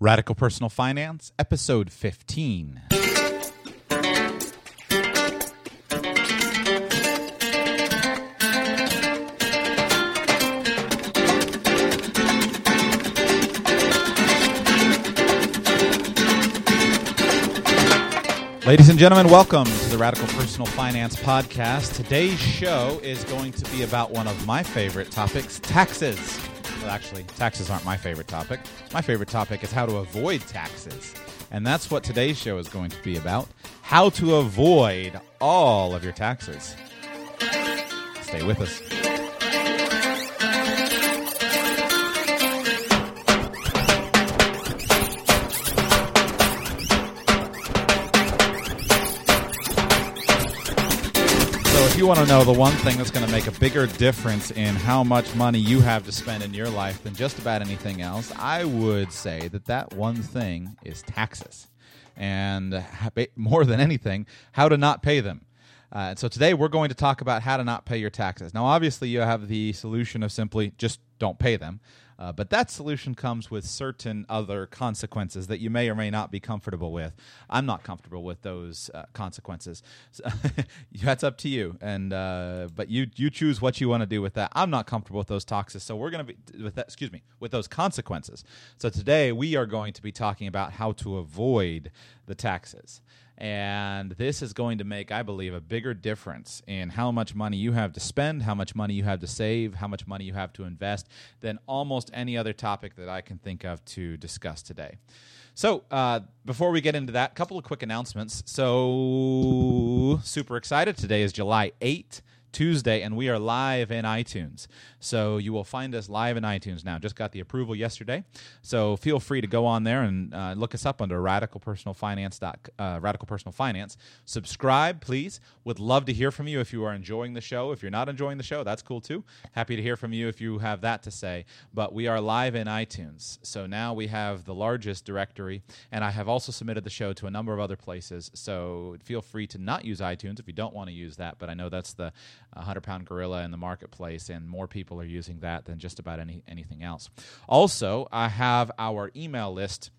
Radical Personal Finance, Episode 15. Ladies and gentlemen, welcome to the Radical Personal Finance Podcast. Today's show is going to be about one of my favorite topics taxes. Well, actually, taxes aren't my favorite topic. My favorite topic is how to avoid taxes. And that's what today's show is going to be about how to avoid all of your taxes. Stay with us. If you want to know the one thing that's going to make a bigger difference in how much money you have to spend in your life than just about anything else, I would say that that one thing is taxes. And more than anything, how to not pay them. Uh, and so today we're going to talk about how to not pay your taxes. Now, obviously, you have the solution of simply just don't pay them. Uh, but that solution comes with certain other consequences that you may or may not be comfortable with. I'm not comfortable with those uh, consequences. So that's up to you, and uh, but you you choose what you want to do with that. I'm not comfortable with those taxes, so we're going to be with that. Excuse me, with those consequences. So today we are going to be talking about how to avoid the taxes. And this is going to make, I believe, a bigger difference in how much money you have to spend, how much money you have to save, how much money you have to invest than almost any other topic that I can think of to discuss today. So, uh, before we get into that, a couple of quick announcements. So, super excited. Today is July 8th. Tuesday, and we are live in iTunes. So you will find us live in iTunes now. Just got the approval yesterday, so feel free to go on there and uh, look us up under Radical Personal Finance. Uh, Radical Personal Finance. Subscribe, please. Would love to hear from you if you are enjoying the show. If you're not enjoying the show, that's cool too. Happy to hear from you if you have that to say. But we are live in iTunes, so now we have the largest directory, and I have also submitted the show to a number of other places. So feel free to not use iTunes if you don't want to use that. But I know that's the 100 pound gorilla in the marketplace, and more people are using that than just about any anything else. Also, I have our email list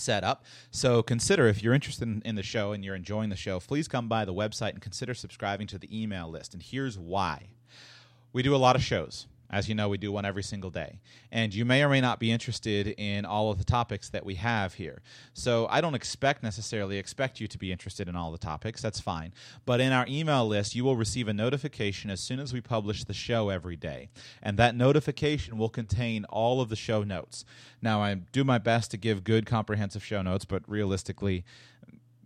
set up. So consider if you're interested in, in, the show and you're enjoying the show, please come by the website and consider subscribing to the email list. And here's why. We do a lot of shows. As you know, we do one every single day. And you may or may not be interested in all of the topics that we have here. So I don't expect necessarily expect you to be interested in all the topics. That's fine. But in our email list, you will receive a notification as soon as we publish the show every day. And that notification will contain all of the show notes. Now, I do my best to give good comprehensive show notes, but realistically,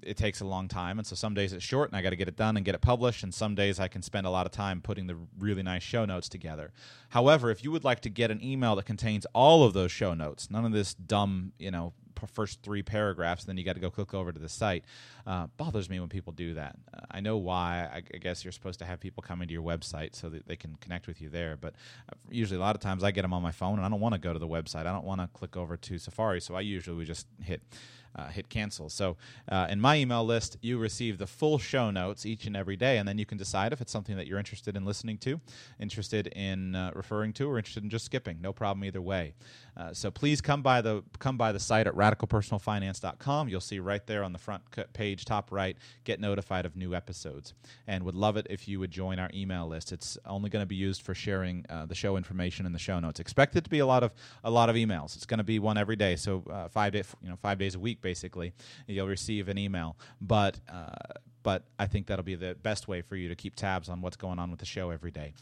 it takes a long time. And so some days it's short and i got to get it done and get it published. And some days i can spend a lot of time putting the really nice show notes together. However if you would like to get an email that contains all of those show notes none of this dumb you know first three paragraphs then you got to go click over to the site uh, bothers me when people do that. I know why. I, I, guess you're supposed to have people come into your website so that they can connect with you there. But uh, usually a lot of times i get them on my phone and i don't want to go to the website. I don't want to click over to safari. So i usually just hit uh, hit cancel. So, uh, in my email list, you receive the full show notes each and every day, and then you can decide if it's something that you're interested in listening to, interested in uh, referring to, or interested in just skipping. No problem either way. Uh, so please come by the come by the site at radicalpersonalfinance.com. You'll see right there on the front page, top right, get notified of new episodes, and would love it if you would join our email list. It's only going to be used for sharing uh, the show information and the show notes. Expect it to be a lot of a lot of emails. It's going to be one every day, so uh, five day, you know five days a week basically. You'll receive an email, but uh, but I think that'll be the best way for you to keep tabs on what's going on with the show every day.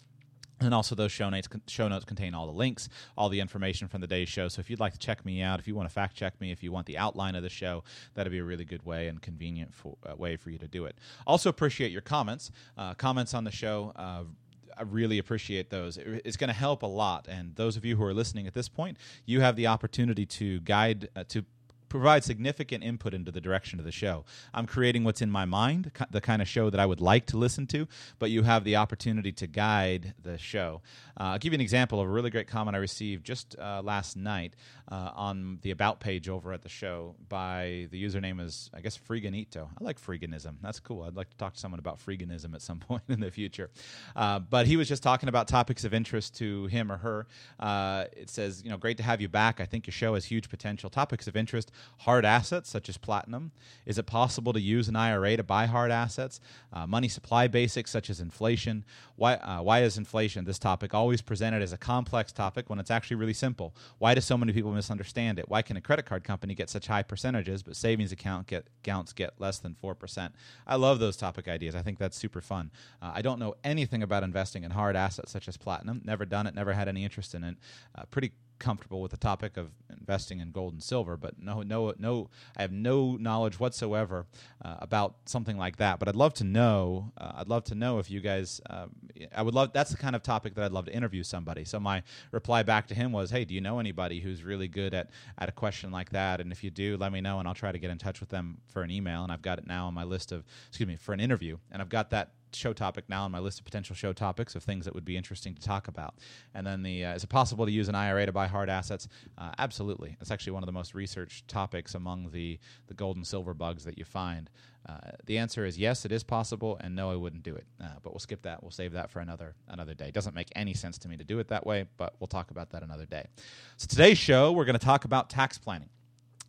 And also, those show notes show notes contain all the links, all the information from the day's show. So, if you'd like to check me out, if you want to fact check me, if you want the outline of the show, that'd be a really good way and convenient for, uh, way for you to do it. Also, appreciate your comments. Uh, comments on the show. Uh, I really appreciate those. It's going to help a lot. And those of you who are listening at this point, you have the opportunity to guide uh, to provide significant input into the direction of the show. I'm creating what's in my mind, the kind of show that I would like to listen to, but you have the opportunity to guide the show. Uh, I'll give you an example of a really great comment I received just uh, last night uh, on the About page over at the show by the username is, I guess, Freeganito. I like freeganism. That's cool. I'd like to talk to someone about freeganism at some point in the future. Uh, but he was just talking about topics of interest to him or her. Uh, it says, you know, great to have you back. I think your show has huge potential. Topics of interest hard assets such as platinum. Is it possible to use an IRA to buy hard assets? Uh, money supply basics such as inflation. Why, uh, why is inflation, this topic, always presented as a complex topic when it's actually really simple? Why do so many people misunderstand it? Why can a credit card company get such high percentages, but savings account get, accounts get less than 4%? I love those topic ideas. I think that's super fun. Uh, I don't know anything about investing in hard assets such as platinum. Never done it, never had any interest in it. Uh, pretty comfortable with the topic of investing in gold and silver, but no, no, no, I have no knowledge whatsoever uh, about something like that. But I'd love to know. Uh, I'd love to know if you guys. Uh, I would love. That's the kind of topic that I'd love to interview somebody. So my reply back to him was, "Hey, do you know anybody who's really good at at a question like that? And if you do, let me know, and I'll try to get in touch with them for an email. And I've got it now on my list of, excuse me, for an interview, and I've got that show topic now on my list of potential show topics of things that would be interesting to talk about. And then the uh, is it possible to use an IRA to buy hard assets? Uh, absolutely. It's actually one of the most researched topics among the the gold and silver bugs that you find. Uh, the answer is yes, it is possible, and no, I wouldn't do it. Uh, but we'll skip that. We'll save that for another another day. Doesn't make any sense to me to do it that way, but we'll talk about that another day. So today's show, we're going to talk about tax planning.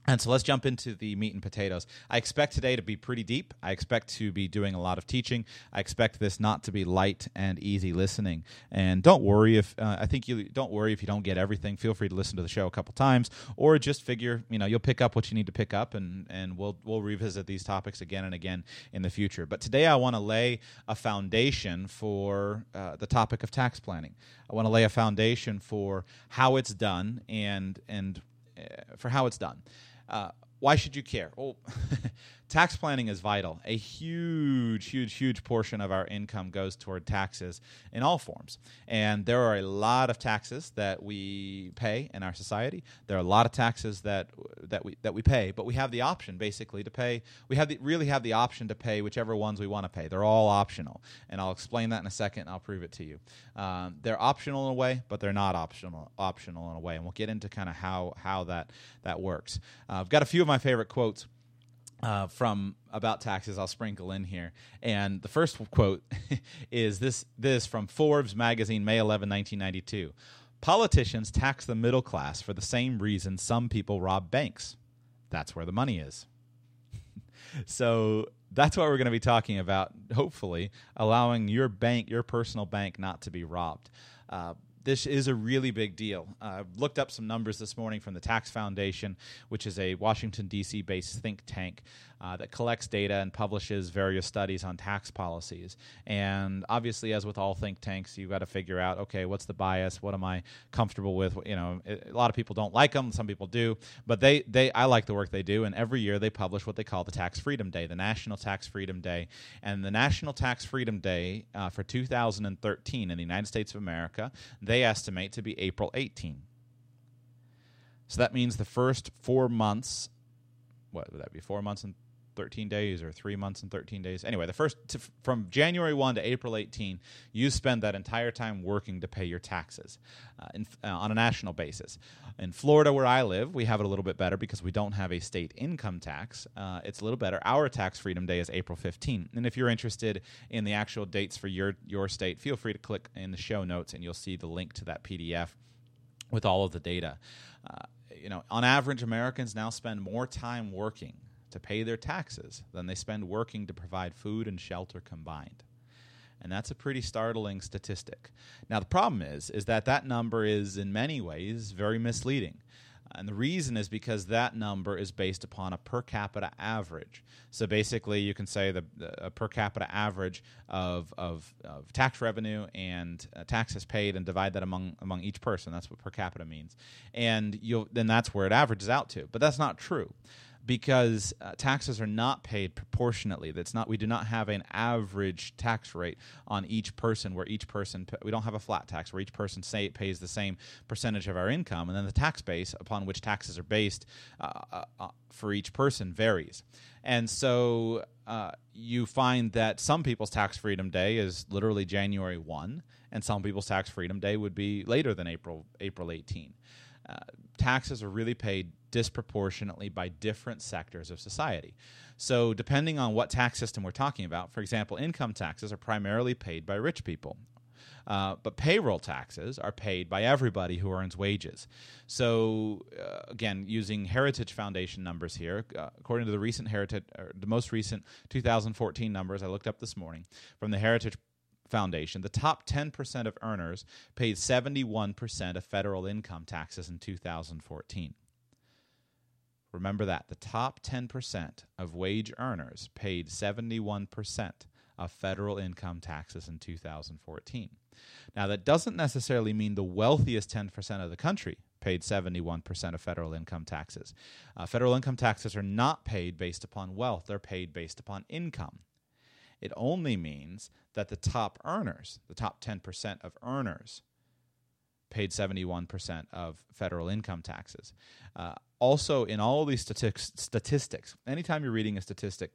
And so let's jump into the meat and potatoes. I expect today to be pretty deep. I expect to be doing a lot of teaching. I expect this not to be light and easy listening. And don't worry if uh, I think you don't worry if you don't get everything. Feel free to listen to the show a couple times, or just figure you know you'll pick up what you need to pick up, and and we'll we'll revisit these topics again and again in the future. But today I want to lay a foundation for uh, the topic of tax planning. I want to lay a foundation for how it's done and and uh, for how it's done. Uh, why should you care? Well, tax planning is vital. A huge, huge, huge portion of our income goes toward taxes in all forms. And there are a lot of taxes that we pay in our society. There are a lot of taxes that that we that we pay, but we have the option basically to pay. We have the, really have the option to pay whichever ones we want to pay. They're all optional, and I'll explain that in a second. I'll prove it to you. Um, they're optional in a way, but they're not optional optional in a way, and we'll get into kind of how how that that works. Uh, I've got a few of my favorite quotes uh, from about taxes I'll sprinkle in here. And the first quote is this this from Forbes magazine, May 11, 1992. Politicians tax the middle class for the same reason some people rob banks. That's where the money is. so that's what we're going to be talking about, hopefully, allowing your bank, your personal bank, not to be robbed. Uh, this is a really big deal. I uh, looked up some numbers this morning from the Tax Foundation, which is a Washington, D.C. based think tank uh, that collects data and publishes various studies on tax policies. And obviously, as with all think tanks, you've got to figure out okay, what's the bias? What am I comfortable with? You know, a lot of people don't like them, some people do, but they, they I like the work they do. And every year they publish what they call the Tax Freedom Day, the National Tax Freedom Day. And the National Tax Freedom Day uh, for 2013 in the United States of America, they estimate to be April 18. So that means the first four months, what would that be? Four months and 13 days or three months and 13 days. Anyway, the first to, from January 1 to April 18, you spend that entire time working to pay your taxes uh, in, uh, on a national basis. In Florida, where I live, we have it a little bit better because we don't have a state income tax. Uh, it's a little better. Our tax freedom day is April 15. And if you're interested in the actual dates for your, your state, feel free to click in the show notes and you'll see the link to that PDF with all of the data. Uh, you know, on average, Americans now spend more time working to pay their taxes than they spend working to provide food and shelter combined. And that's a pretty startling statistic. Now the problem is is that that number is in many ways very misleading. And the reason is because that number is based upon a per capita average. So basically, you can say the, the per capita average of, of, of tax revenue and uh, taxes paid and divide that among, among each person. That's what per capita means. And you'll, then that's where it averages out to. But that's not true because uh, taxes are not paid proportionately. That's not we do not have an average tax rate on each person where each person we don't have a flat tax where each person say pays the same percentage of our income, and then the tax base upon which taxes are based uh, uh, uh for each person varies. And so uh, you find that some people's tax freedom day is literally January 1, and some people's tax freedom day would be later than April April 18. Uh, taxes are really paid disproportionately by different sectors of society. So, depending on what tax system we're talking about, for example, income taxes are primarily paid by rich people. Uh, but payroll taxes are paid by everybody who earns wages. So, uh, again, using Heritage Foundation numbers here, uh, according to the recent Heritage, the most recent 2014 numbers I looked up this morning from the Heritage Foundation, the top 10% of earners paid 71% of federal income taxes in 2014. Remember that. The top 10% of wage earners paid 71% of federal income taxes in 2014. Now, that doesn't necessarily mean the wealthiest 10% of the country paid 71% of federal income taxes. Uh, federal income taxes are not paid based upon wealth, they're paid based upon income. It only means that the top earners, the top 10% of earners, paid 71% of federal income taxes. Uh, also, in all these statistics, anytime you're reading a statistic,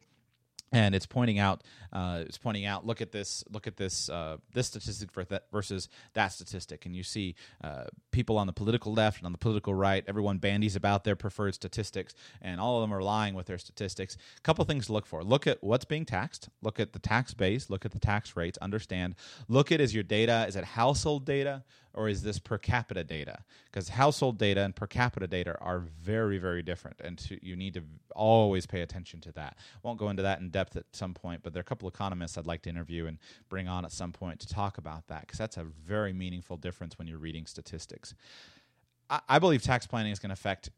and it's pointing out uh, it's pointing out look at this look at this uh, this statistic versus that statistic and you see uh, people on the political left and on the political right everyone bandies about their preferred statistics and all of them are lying with their statistics. A couple things to look for. Look at what's being taxed. Look at the tax base. Look at the tax rates. Understand. Look at is your data is it household data or is this per capita data? Because household data and per capita data are very, very different, and to, you need to always pay attention to that. Won't go into that in depth at some point, but there are a couple economists I'd like to interview and bring on at some point to talk about that, because that's a very meaningful difference when you're reading statistics. I, I believe tax planning is going to affect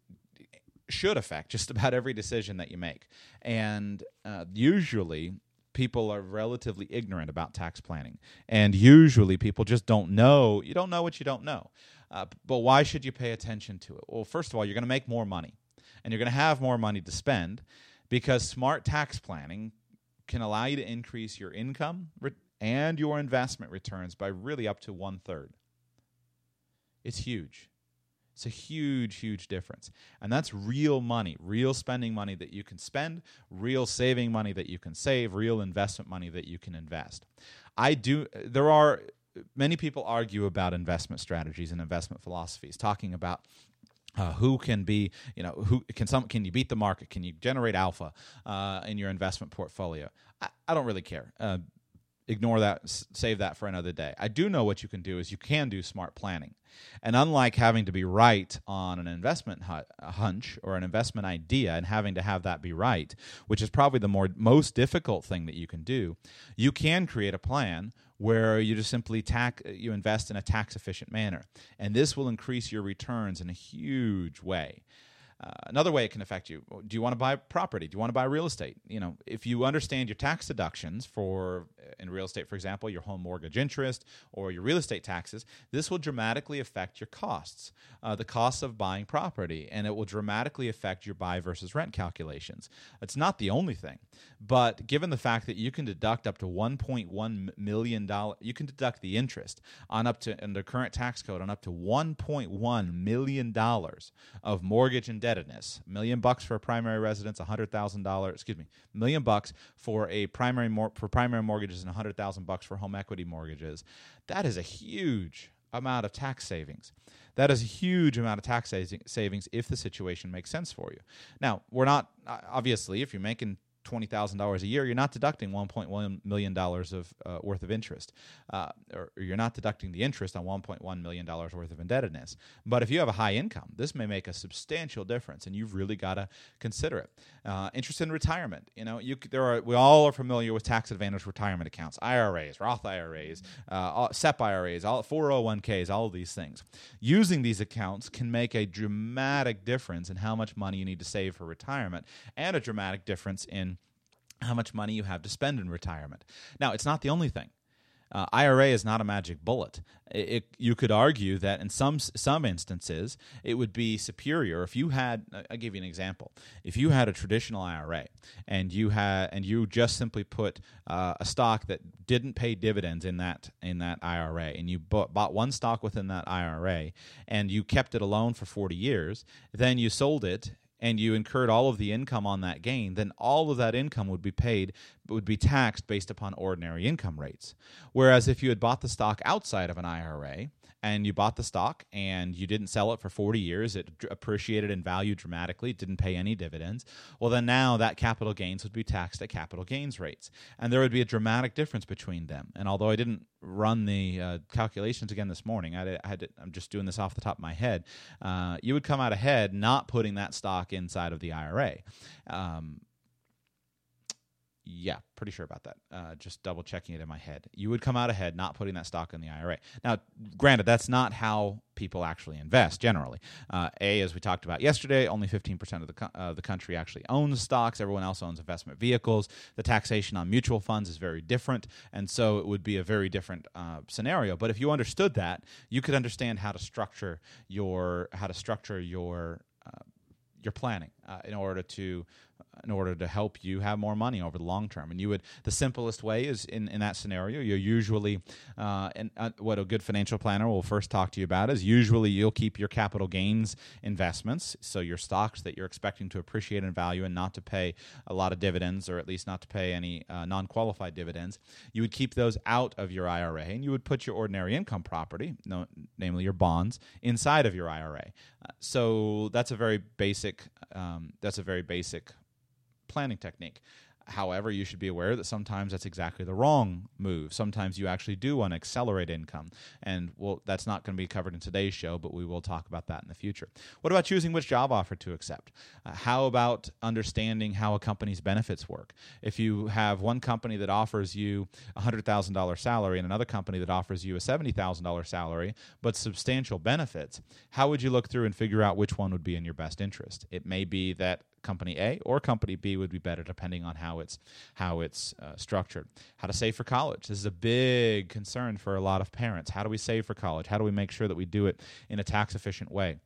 should affect just about every decision that you make. And uh, usually, people are relatively ignorant about tax planning. And usually people just don't know. You don't know what you don't know. Uh, but why should you pay attention to it? Well, first of all, you're going to make more money and you're going to have more money to spend because smart tax planning can allow you to increase your income and your investment returns by really up to one third. It's huge. It's a huge, huge difference. And that's real money, real spending money that you can spend, real saving money that you can save, real investment money that you can invest. I do, there are many people argue about investment strategies and investment philosophies, talking about uh, who can be, you know, who can some can you beat the market? Can you generate alpha uh, in your investment portfolio? I, I don't really care. Uh, ignore that, save that for another day. I do know what you can do is you can do smart planning. And unlike having to be right on an investment hunch or an investment idea and having to have that be right, which is probably the more most difficult thing that you can do, you can create a plan where you just simply tax you invest in a tax efficient manner. And this will increase your returns in a huge way. Uh, another way it can affect you. Do you want to buy property? Do you want to buy real estate? You know if you understand your tax deductions for in real estate for example your home mortgage interest or your real estate taxes this will dramatically affect your costs uh, the costs of buying property and it will dramatically affect your buy versus rent calculations. It's not the only thing but given the fact that you can deduct up to 1.1 million dollar you can deduct the interest on up to the current tax code on up to 1.1 million dollars of mortgage and debt indebtedness. A million bucks for a primary residence, a hundred thousand dollars. Excuse me, million bucks for a primary mor- for primary mortgages, and a hundred thousand bucks for home equity mortgages. That is a huge amount of tax savings. That is a huge amount of tax savings if the situation makes sense for you. Now, we're not obviously if you're making twenty thousand dollars a year, you're not deducting one point one million dollars of uh, worth of interest, uh, or you're not deducting the interest on one point one million dollars worth of indebtedness. But if you have a high income, this may make a substantial difference, and you've really got to consider it. Uh, interest in retirement, you know, you there are we all are familiar with tax advantage retirement accounts, IRAs, Roth IRAs, uh, SEP IRAs, all 401ks, all of these things. Using these accounts can make a dramatic difference in how much money you need to save for retirement, and a dramatic difference in how much money you have to spend in retirement. Now, it's not the only thing. Uh, IRA is not a magic bullet. It, it, you could argue that in some some instances it would be superior if you had. I'll give you an example. If you had a traditional IRA and you had and you just simply put uh, a stock that didn't pay dividends in that in that IRA, and you bought, bought one stock within that IRA, and you kept it alone for forty years, then you sold it and you incurred all of the income on that gain, then all of that income would be paid, would be taxed based upon ordinary income rates. Whereas if you had bought the stock outside of an IRA, and you bought the stock and you didn't sell it for 40 years, it appreciated in value dramatically, didn't pay any dividends, well, then now that capital gains would be taxed at capital gains rates. And there would be a dramatic difference between them. And although I didn't run the uh, calculations again this morning, I, had I'm just doing this off the top of my head, uh, you would come out ahead not putting that stock inside of the IRA. Um, yeah, pretty sure about that. Uh, just double checking it in my head. You would come out ahead not putting that stock in the IRA. Now, granted, that's not how people actually invest generally. Uh, a, as we talked about yesterday, only 15% of the, co- uh, the country actually owns stocks. Everyone else owns investment vehicles. The taxation on mutual funds is very different, and so it would be a very different uh, scenario. But if you understood that, you could understand how to structure your how to structure your uh, your planning uh, in order to in order to help you have more money over the long term. And you would the simplest way is in, in that scenario. You're usually uh, and uh, what a good financial planner will first talk to you about is usually you'll keep your capital gains investments, so your stocks that you're expecting to appreciate in value and not to pay a lot of dividends, or at least not to pay any uh, non-qualified dividends. You would keep those out of your IRA, and you would put your ordinary income property, no, namely your bonds, inside of your IRA. Uh, so that's a very basic. Um, Um, that's a very basic planning technique. However, you should be aware that sometimes that's exactly the wrong move. Sometimes you actually do want to accelerate income. And well, that's not going to be covered in today's show, but we will talk about that in the future. What about choosing which job offer to accept? Uh, how about understanding how a company's benefits work? If you have one company that offers you a $100,000 salary and another company that offers you a $70,000 salary, but substantial benefits, how would you look through and figure out which one would be in your best interest? It may be that company A or company B would be better depending on how it's how it's uh, structured. How to save for college. This is a big concern for a lot of parents. How do we save for college? How do we make sure that we do it in a tax efficient way?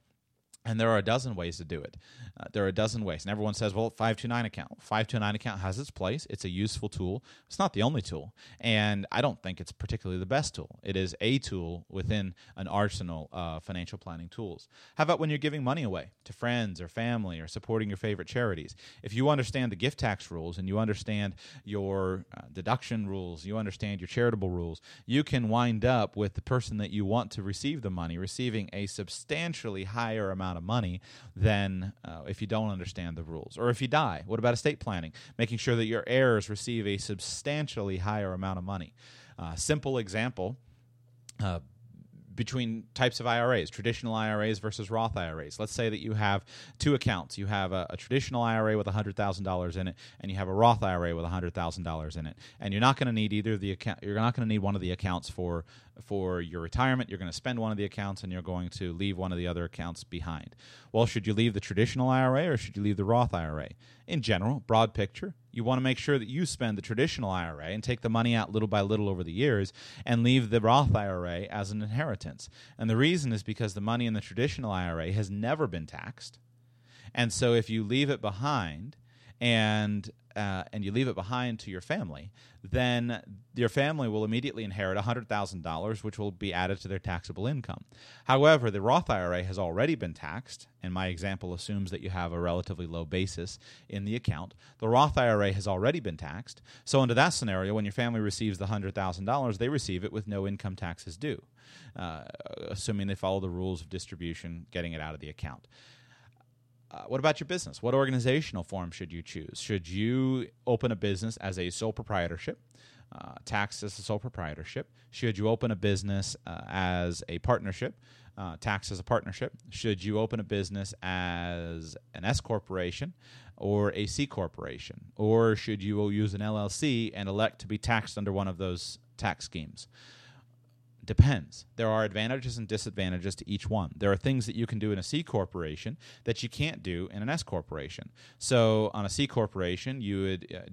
And there are a dozen ways to do it. Uh, there are a dozen ways. And everyone says, well, 529 account. 529 account has its place. It's a useful tool. It's not the only tool. And I don't think it's particularly the best tool. It is a tool within an arsenal of financial planning tools. How about when you're giving money away to friends or family or supporting your favorite charities? If you understand the gift tax rules and you understand your uh, deduction rules, you understand your charitable rules, you can wind up with the person that you want to receive the money receiving a substantially higher amount amount of money than uh, if you don't understand the rules. Or if you die, what about estate planning? Making sure that your heirs receive a substantially higher amount of money. Uh, simple example. Uh, between types of IRAs, traditional IRAs versus Roth IRAs. Let's say that you have two accounts. You have a, a traditional IRA with $100,000 in it, and you have a Roth IRA with $100,000 in it. And you're not going to need either the account. You're not going to need one of the accounts for for your retirement. You're going to spend one of the accounts, and you're going to leave one of the other accounts behind. Well, should you leave the traditional IRA or should you leave the Roth IRA? In general, broad picture, you want to make sure that you spend the traditional IRA and take the money out little by little over the years and leave the Roth IRA as an inheritance. And the reason is because the money in the traditional IRA has never been taxed. And so if you leave it behind and uh, and you leave it behind to your family, then your family will immediately inherit $100,000, which will be added to their taxable income. However, the Roth IRA has already been taxed, and my example assumes that you have a relatively low basis in the account. The Roth IRA has already been taxed. So, under that scenario, when your family receives the $100,000, they receive it with no income taxes due, uh, assuming they follow the rules of distribution, getting it out of the account. Uh, what about your business? What organizational form should you choose? Should you open a business as a sole proprietorship? Uh, taxed as a sole proprietorship? Should you open a business uh, as a partnership? Uh, taxed as a partnership? Should you open a business as an S corporation or a C corporation? Or should you use an LLC and elect to be taxed under one of those tax schemes? Depends. There are advantages and disadvantages to each one. There are things that you can do in a C corporation that you can't do in an S corporation. So, on a C corporation, you would uh,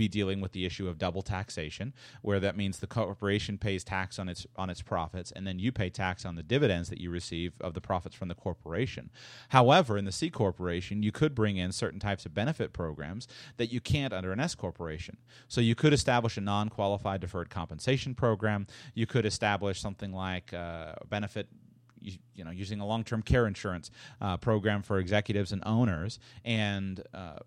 be dealing with the issue of double taxation, where that means the corporation pays tax on its on its profits, and then you pay tax on the dividends that you receive of the profits from the corporation. However, in the C corporation, you could bring in certain types of benefit programs that you can't under an S corporation. So you could establish a non-qualified deferred compensation program. You could establish something like uh, benefit you, you, know using a long-term care insurance uh, program for executives and owners and uh,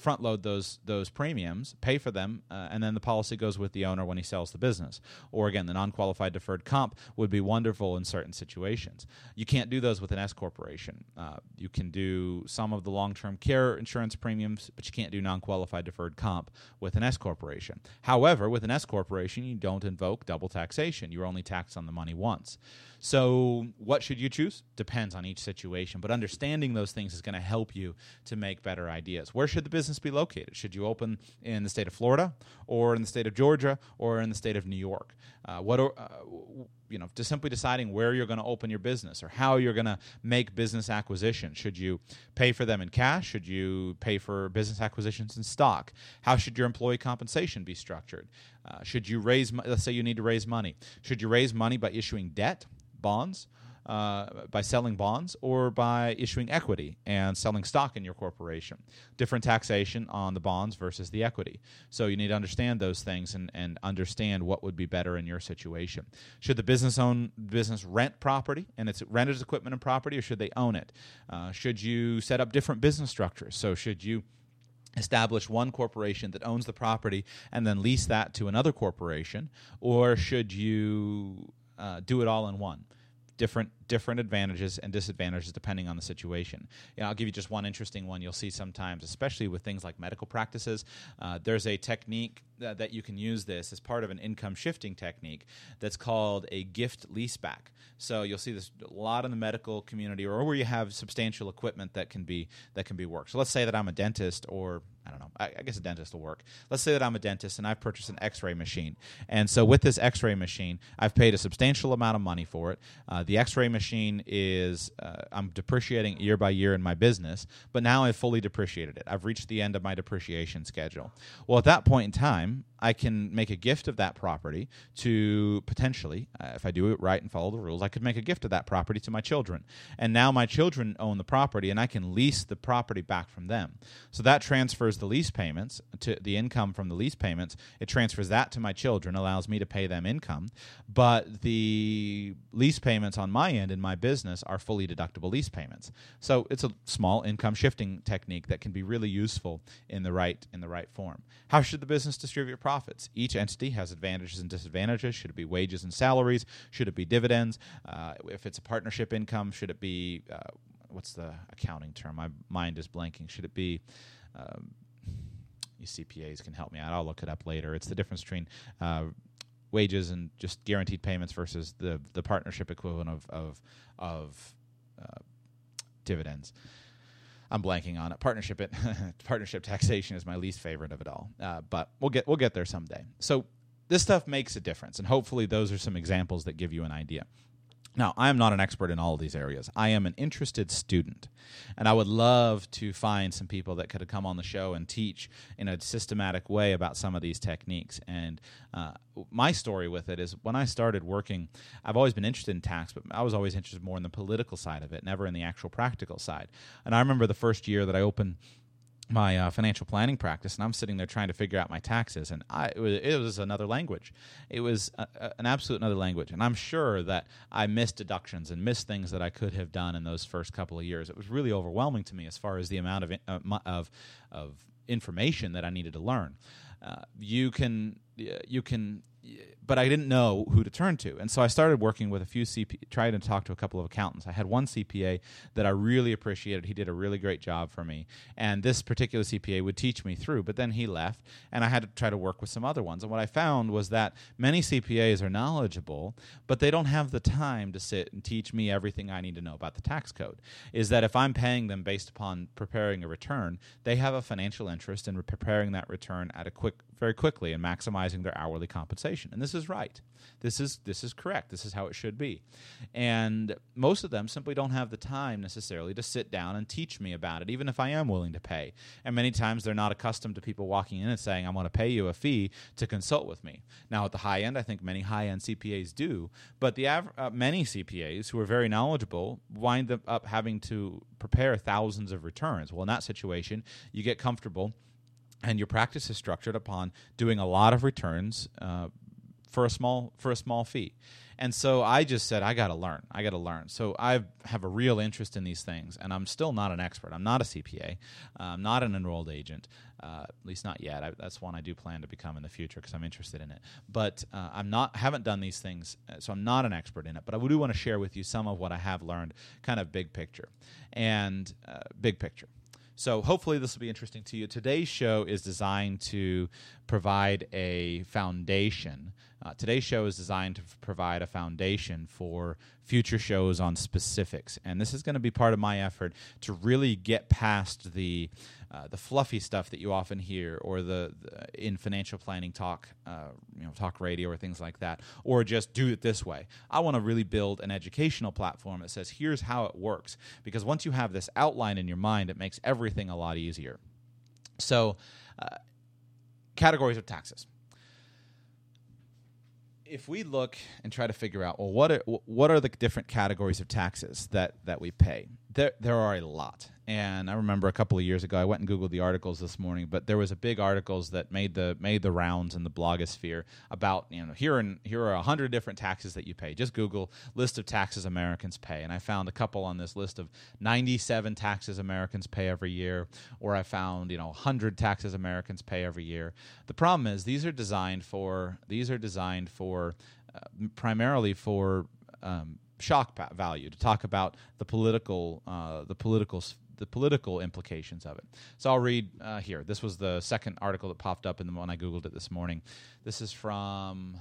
front load those those premiums, pay for them, uh, and then the policy goes with the owner when he sells the business. Or again, the non-qualified deferred comp would be wonderful in certain situations. You can't do those with an S corporation. Uh, you can do some of the long-term care insurance premiums, but you can't do non-qualified deferred comp with an S corporation. However, with an S corporation, you don't invoke double taxation. You're only taxed on the money once. So, what should you choose? Depends on each situation, but understanding those things is going to help you to make better ideas. Where should the business be located? Should you open in the state of Florida, or in the state of Georgia, or in the state of New York? Uh, what are, uh, you know, just simply deciding where you're going to open your business or how you're going to make business acquisitions. Should you pay for them in cash? Should you pay for business acquisitions in stock? How should your employee compensation be structured? Uh, should you raise, let's say you need to raise money. Should you raise money by issuing debt? bonds uh, by selling bonds or by issuing equity and selling stock in your corporation. Different taxation on the bonds versus the equity. So you need to understand those things and, and understand what would be better in your situation. Should the business own business rent property and it's rented as equipment and property, or should they own it? Uh, should you set up different business structures? So should you establish one corporation that owns the property and then lease that to another corporation, or should you uh, do it all in one? Different different advantages and disadvantages depending on the situation. You know, I'll give you just one interesting one you'll see sometimes, especially with things like medical practices. Uh, there's a technique that, that you can use this as part of an income shifting technique that's called a gift leaseback. So you'll see this a lot in the medical community, or where you have substantial equipment that can be that can be worked. So let's say that I'm a dentist, or I don't know, I, I guess a dentist will work. Let's say that I'm a dentist and I've purchased an X-ray machine, and so with this X-ray machine, I've paid a substantial amount of money for it. Uh, the X-ray machine is uh, I'm depreciating year by year in my business, but now I've fully depreciated it. I've reached the end of my depreciation schedule. Well, at that point in time, I can make a gift of that property to potentially, uh, if I do it right and follow the rules, I could make a gift of that property to my children. And now my children own the property, and I can lease the property back from them. So that transfers the lease payments to the income from the lease payments. It transfers that to my children, allows me to pay them income. But the lease payments on my end in my business are fully deductible lease payments. So it's a small income shifting technique that can be really useful in the right in the right form. How should the business distribute profits? Each entity has advantages and disadvantages. Should it be wages and salaries? Should it be dividends? Uh, if it's a partnership income, should it be uh, what's the accounting term? My mind is blanking. Should it be um, CPAs can help me out. I'll look it up later. It's the difference between uh, wages and just guaranteed payments versus the the partnership equivalent of of of uh, dividends. I'm blanking on it. Partnership it, partnership taxation is my least favorite of it all. Uh, but we'll get we'll get there someday. So this stuff makes a difference, and hopefully those are some examples that give you an idea. Now, I am not an expert in all of these areas. I am an interested student, and I would love to find some people that could come on the show and teach in a systematic way about some of these techniques. And uh, my story with it is when I started working, I've always been interested in tax, but I was always interested more in the political side of it, never in the actual practical side. And I remember the first year that I opened my uh, financial planning practice, and I'm sitting there trying to figure out my taxes, and I, it, was, it was another language. It was a, a, an absolute another language, and I'm sure that I missed deductions and missed things that I could have done in those first couple of years. It was really overwhelming to me as far as the amount of uh, of of information that I needed to learn. Uh, you can you can but I didn't know who to turn to. And so I started working with a few CP, tried to talk to a couple of accountants. I had one CPA that I really appreciated. He did a really great job for me. And this particular CPA would teach me through, but then he left and I had to try to work with some other ones. And what I found was that many CPAs are knowledgeable, but they don't have the time to sit and teach me everything I need to know about the tax code. Is that if I'm paying them based upon preparing a return, they have a financial interest in preparing that return at a quick very quickly and maximizing their hourly compensation. And this is right. This is this is correct. This is how it should be. And most of them simply don't have the time necessarily to sit down and teach me about it, even if I am willing to pay. And many times they're not accustomed to people walking in and saying, "I'm going to pay you a fee to consult with me." Now, at the high end, I think many high end CPAs do, but the av- uh, many CPAs who are very knowledgeable wind up having to prepare thousands of returns. Well, in that situation, you get comfortable and your practice is structured upon doing a lot of returns uh, for a small for a small fee. And so I just said I got to learn. I got to learn. So I have a real interest in these things, and I'm still not an expert. I'm not a CPA. Uh, I'm not an enrolled agent, uh, at least not yet. I, that's one I do plan to become in the future because I'm interested in it. But uh, I'm not haven't done these things, uh, so I'm not an expert in it. But I do want to share with you some of what I have learned, kind of big picture, and uh, big picture. So hopefully this will be interesting to you. Today's show is designed to provide a foundation. Uh, today's show is designed to provide a foundation for future shows on specifics, and this is going to be part of my effort to really get past the uh, the fluffy stuff that you often hear, or the, the in financial planning talk, uh, you know, talk radio or things like that, or just do it this way. I want to really build an educational platform that says, "Here's how it works," because once you have this outline in your mind, it makes everything a lot easier. So, uh, categories of taxes if we look and try to figure out well what are what are the different categories of taxes that that we pay there there are a lot and I remember a couple of years ago I went and googled the articles this morning, but there was a big articles that made the made the rounds in the blogosphere about you know here and here are hundred different taxes that you pay. Just Google list of taxes Americans pay, and I found a couple on this list of ninety seven taxes Americans pay every year, or I found you know hundred taxes Americans pay every year. The problem is these are designed for these are designed for uh, primarily for um, shock value to talk about the political uh, the political the political implications of it. So I'll read uh, here. This was the second article that popped up in the when I googled it this morning. This is from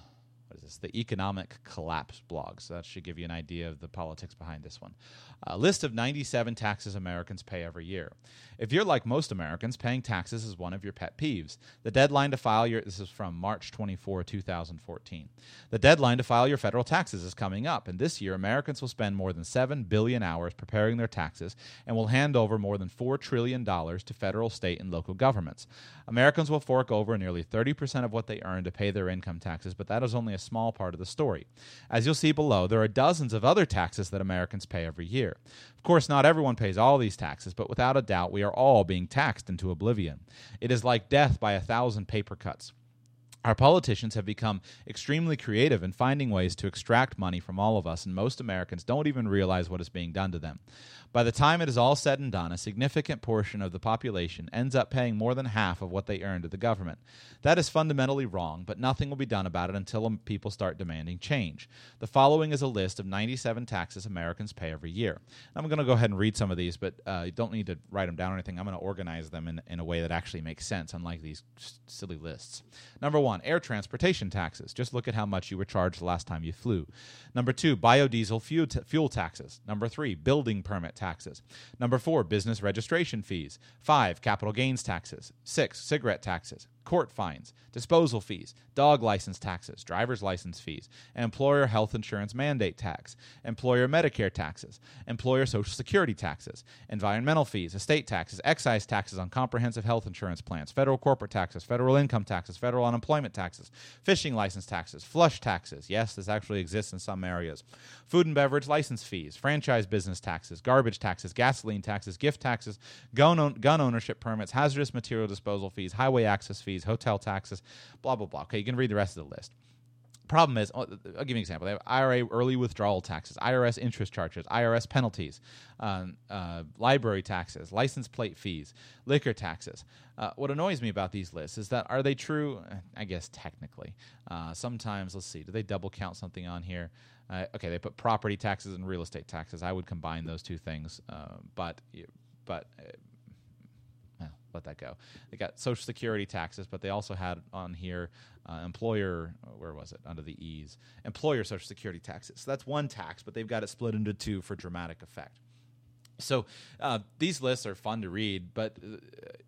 what is this? The Economic Collapse blog. So that should give you an idea of the politics behind this one. A list of 97 taxes Americans pay every year. If you're like most Americans, paying taxes is one of your pet peeves. The deadline to file your this is from March 24, 2014. The deadline to file your federal taxes is coming up, and this year Americans will spend more than 7 billion hours preparing their taxes and will hand over more than 4 trillion dollars to federal, state, and local governments. Americans will fork over nearly 30% of what they earn to pay their income taxes, but that is only a small part of the story. As you'll see below, there are dozens of other taxes that Americans pay every year. Of course, not everyone pays all these taxes, but without a doubt, we are all being taxed into oblivion. It is like death by a thousand paper cuts. Our politicians have become extremely creative in finding ways to extract money from all of us, and most Americans don't even realize what is being done to them. By the time it is all said and done, a significant portion of the population ends up paying more than half of what they earn to the government. That is fundamentally wrong, but nothing will be done about it until people start demanding change. The following is a list of 97 taxes Americans pay every year. I'm going to go ahead and read some of these, but uh, you don't need to write them down or anything. I'm going to organize them in, in a way that actually makes sense, unlike these silly lists. Number one, air transportation taxes. Just look at how much you were charged the last time you flew. Number two, biodiesel fuel, t- fuel taxes. Number three, building permit taxes. Number four, business registration fees. Five, capital gains taxes. Six, cigarette taxes court fines, disposal fees, dog license taxes, driver's license fees, employer health insurance mandate tax, employer Medicare taxes, employer Social Security taxes, environmental fees, estate taxes, excise taxes on comprehensive health insurance plans, federal corporate taxes, federal income taxes, federal unemployment taxes, fishing license taxes, flush taxes. Yes, this actually exists in some areas. Food and beverage license fees, franchise business taxes, garbage taxes, gasoline taxes, gift taxes, gun, gun ownership permits, hazardous material disposal fees, highway access fees fees, hotel taxes, blah, blah, blah. Okay, you can read the rest of the list. Problem is, I'll give you an example. They have IRA early withdrawal taxes, IRS interest charges, IRS penalties, um, uh, library taxes, license plate fees, liquor taxes. Uh, what annoys me about these lists is that are they true? I guess technically. Uh, sometimes, let's see, do they double count something on here? Uh, okay, they put property taxes and real estate taxes. I would combine those two things, uh, but but uh, let that go. They got Social Security taxes, but they also had on here uh, employer. Where was it? Under the E's, employer Social Security taxes. So that's one tax, but they've got it split into two for dramatic effect. So uh, these lists are fun to read, but uh,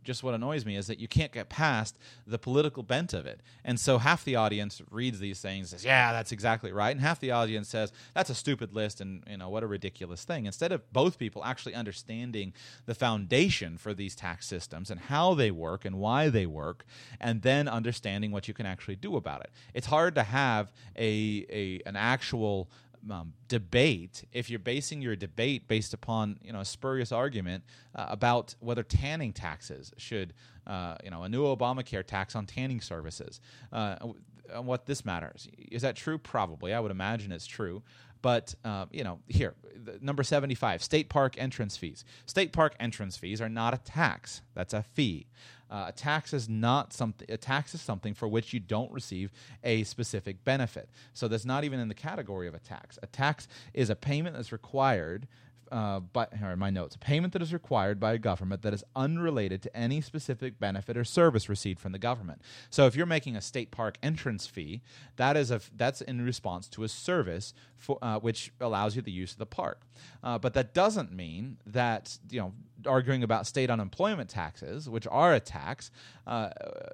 just what annoys me is that you can't get past the political bent of it. And so half the audience reads these things and says, "Yeah, that's exactly right," and half the audience says, "That's a stupid list," and you know what a ridiculous thing. Instead of both people actually understanding the foundation for these tax systems and how they work and why they work, and then understanding what you can actually do about it. It's hard to have a, a an actual um, debate if you're basing your debate based upon you know a spurious argument uh, about whether tanning taxes should uh, you know a new Obamacare tax on tanning services. Uh, what this matters is that true? Probably, I would imagine it's true. But uh, you know, here number seventy-five: state park entrance fees. State park entrance fees are not a tax; that's a fee. Uh, a tax is not something. A tax is something for which you don't receive a specific benefit. So that's not even in the category of a tax. A tax is a payment that's required uh, but here my notes. A payment that is required by a government that is unrelated to any specific benefit or service received from the government. So, if you're making a state park entrance fee, that is a that's in response to a service for, uh, which allows you the use of the park. Uh, but that doesn't mean that you know arguing about state unemployment taxes, which are a tax. Uh,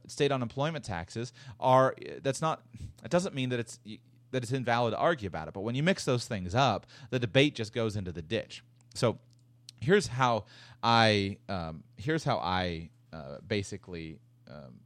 state unemployment taxes are that's not. It doesn't mean that it's that it's invalid to argue about it. But when you mix those things up, the debate just goes into the ditch. So here's how I um, here's how I uh, basically um,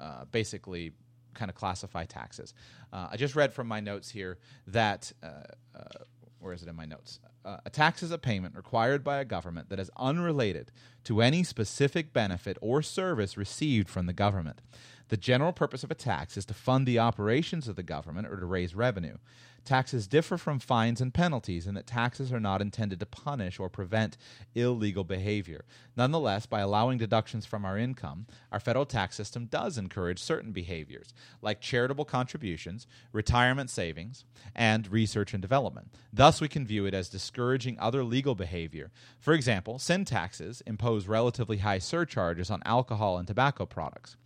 uh, basically kind of classify taxes. Uh, I just read from my notes here that uh, uh, where is it in my notes? Uh, a tax is a payment required by a government that is unrelated to any specific benefit or service received from the government. The general purpose of a tax is to fund the operations of the government or to raise revenue. Taxes differ from fines and penalties in that taxes are not intended to punish or prevent illegal behavior. Nonetheless, by allowing deductions from our income, our federal tax system does encourage certain behaviors, like charitable contributions, retirement savings, and research and development. Thus, we can view it as discouraging other legal behavior. For example, sin taxes impose relatively high surcharges on alcohol and tobacco products.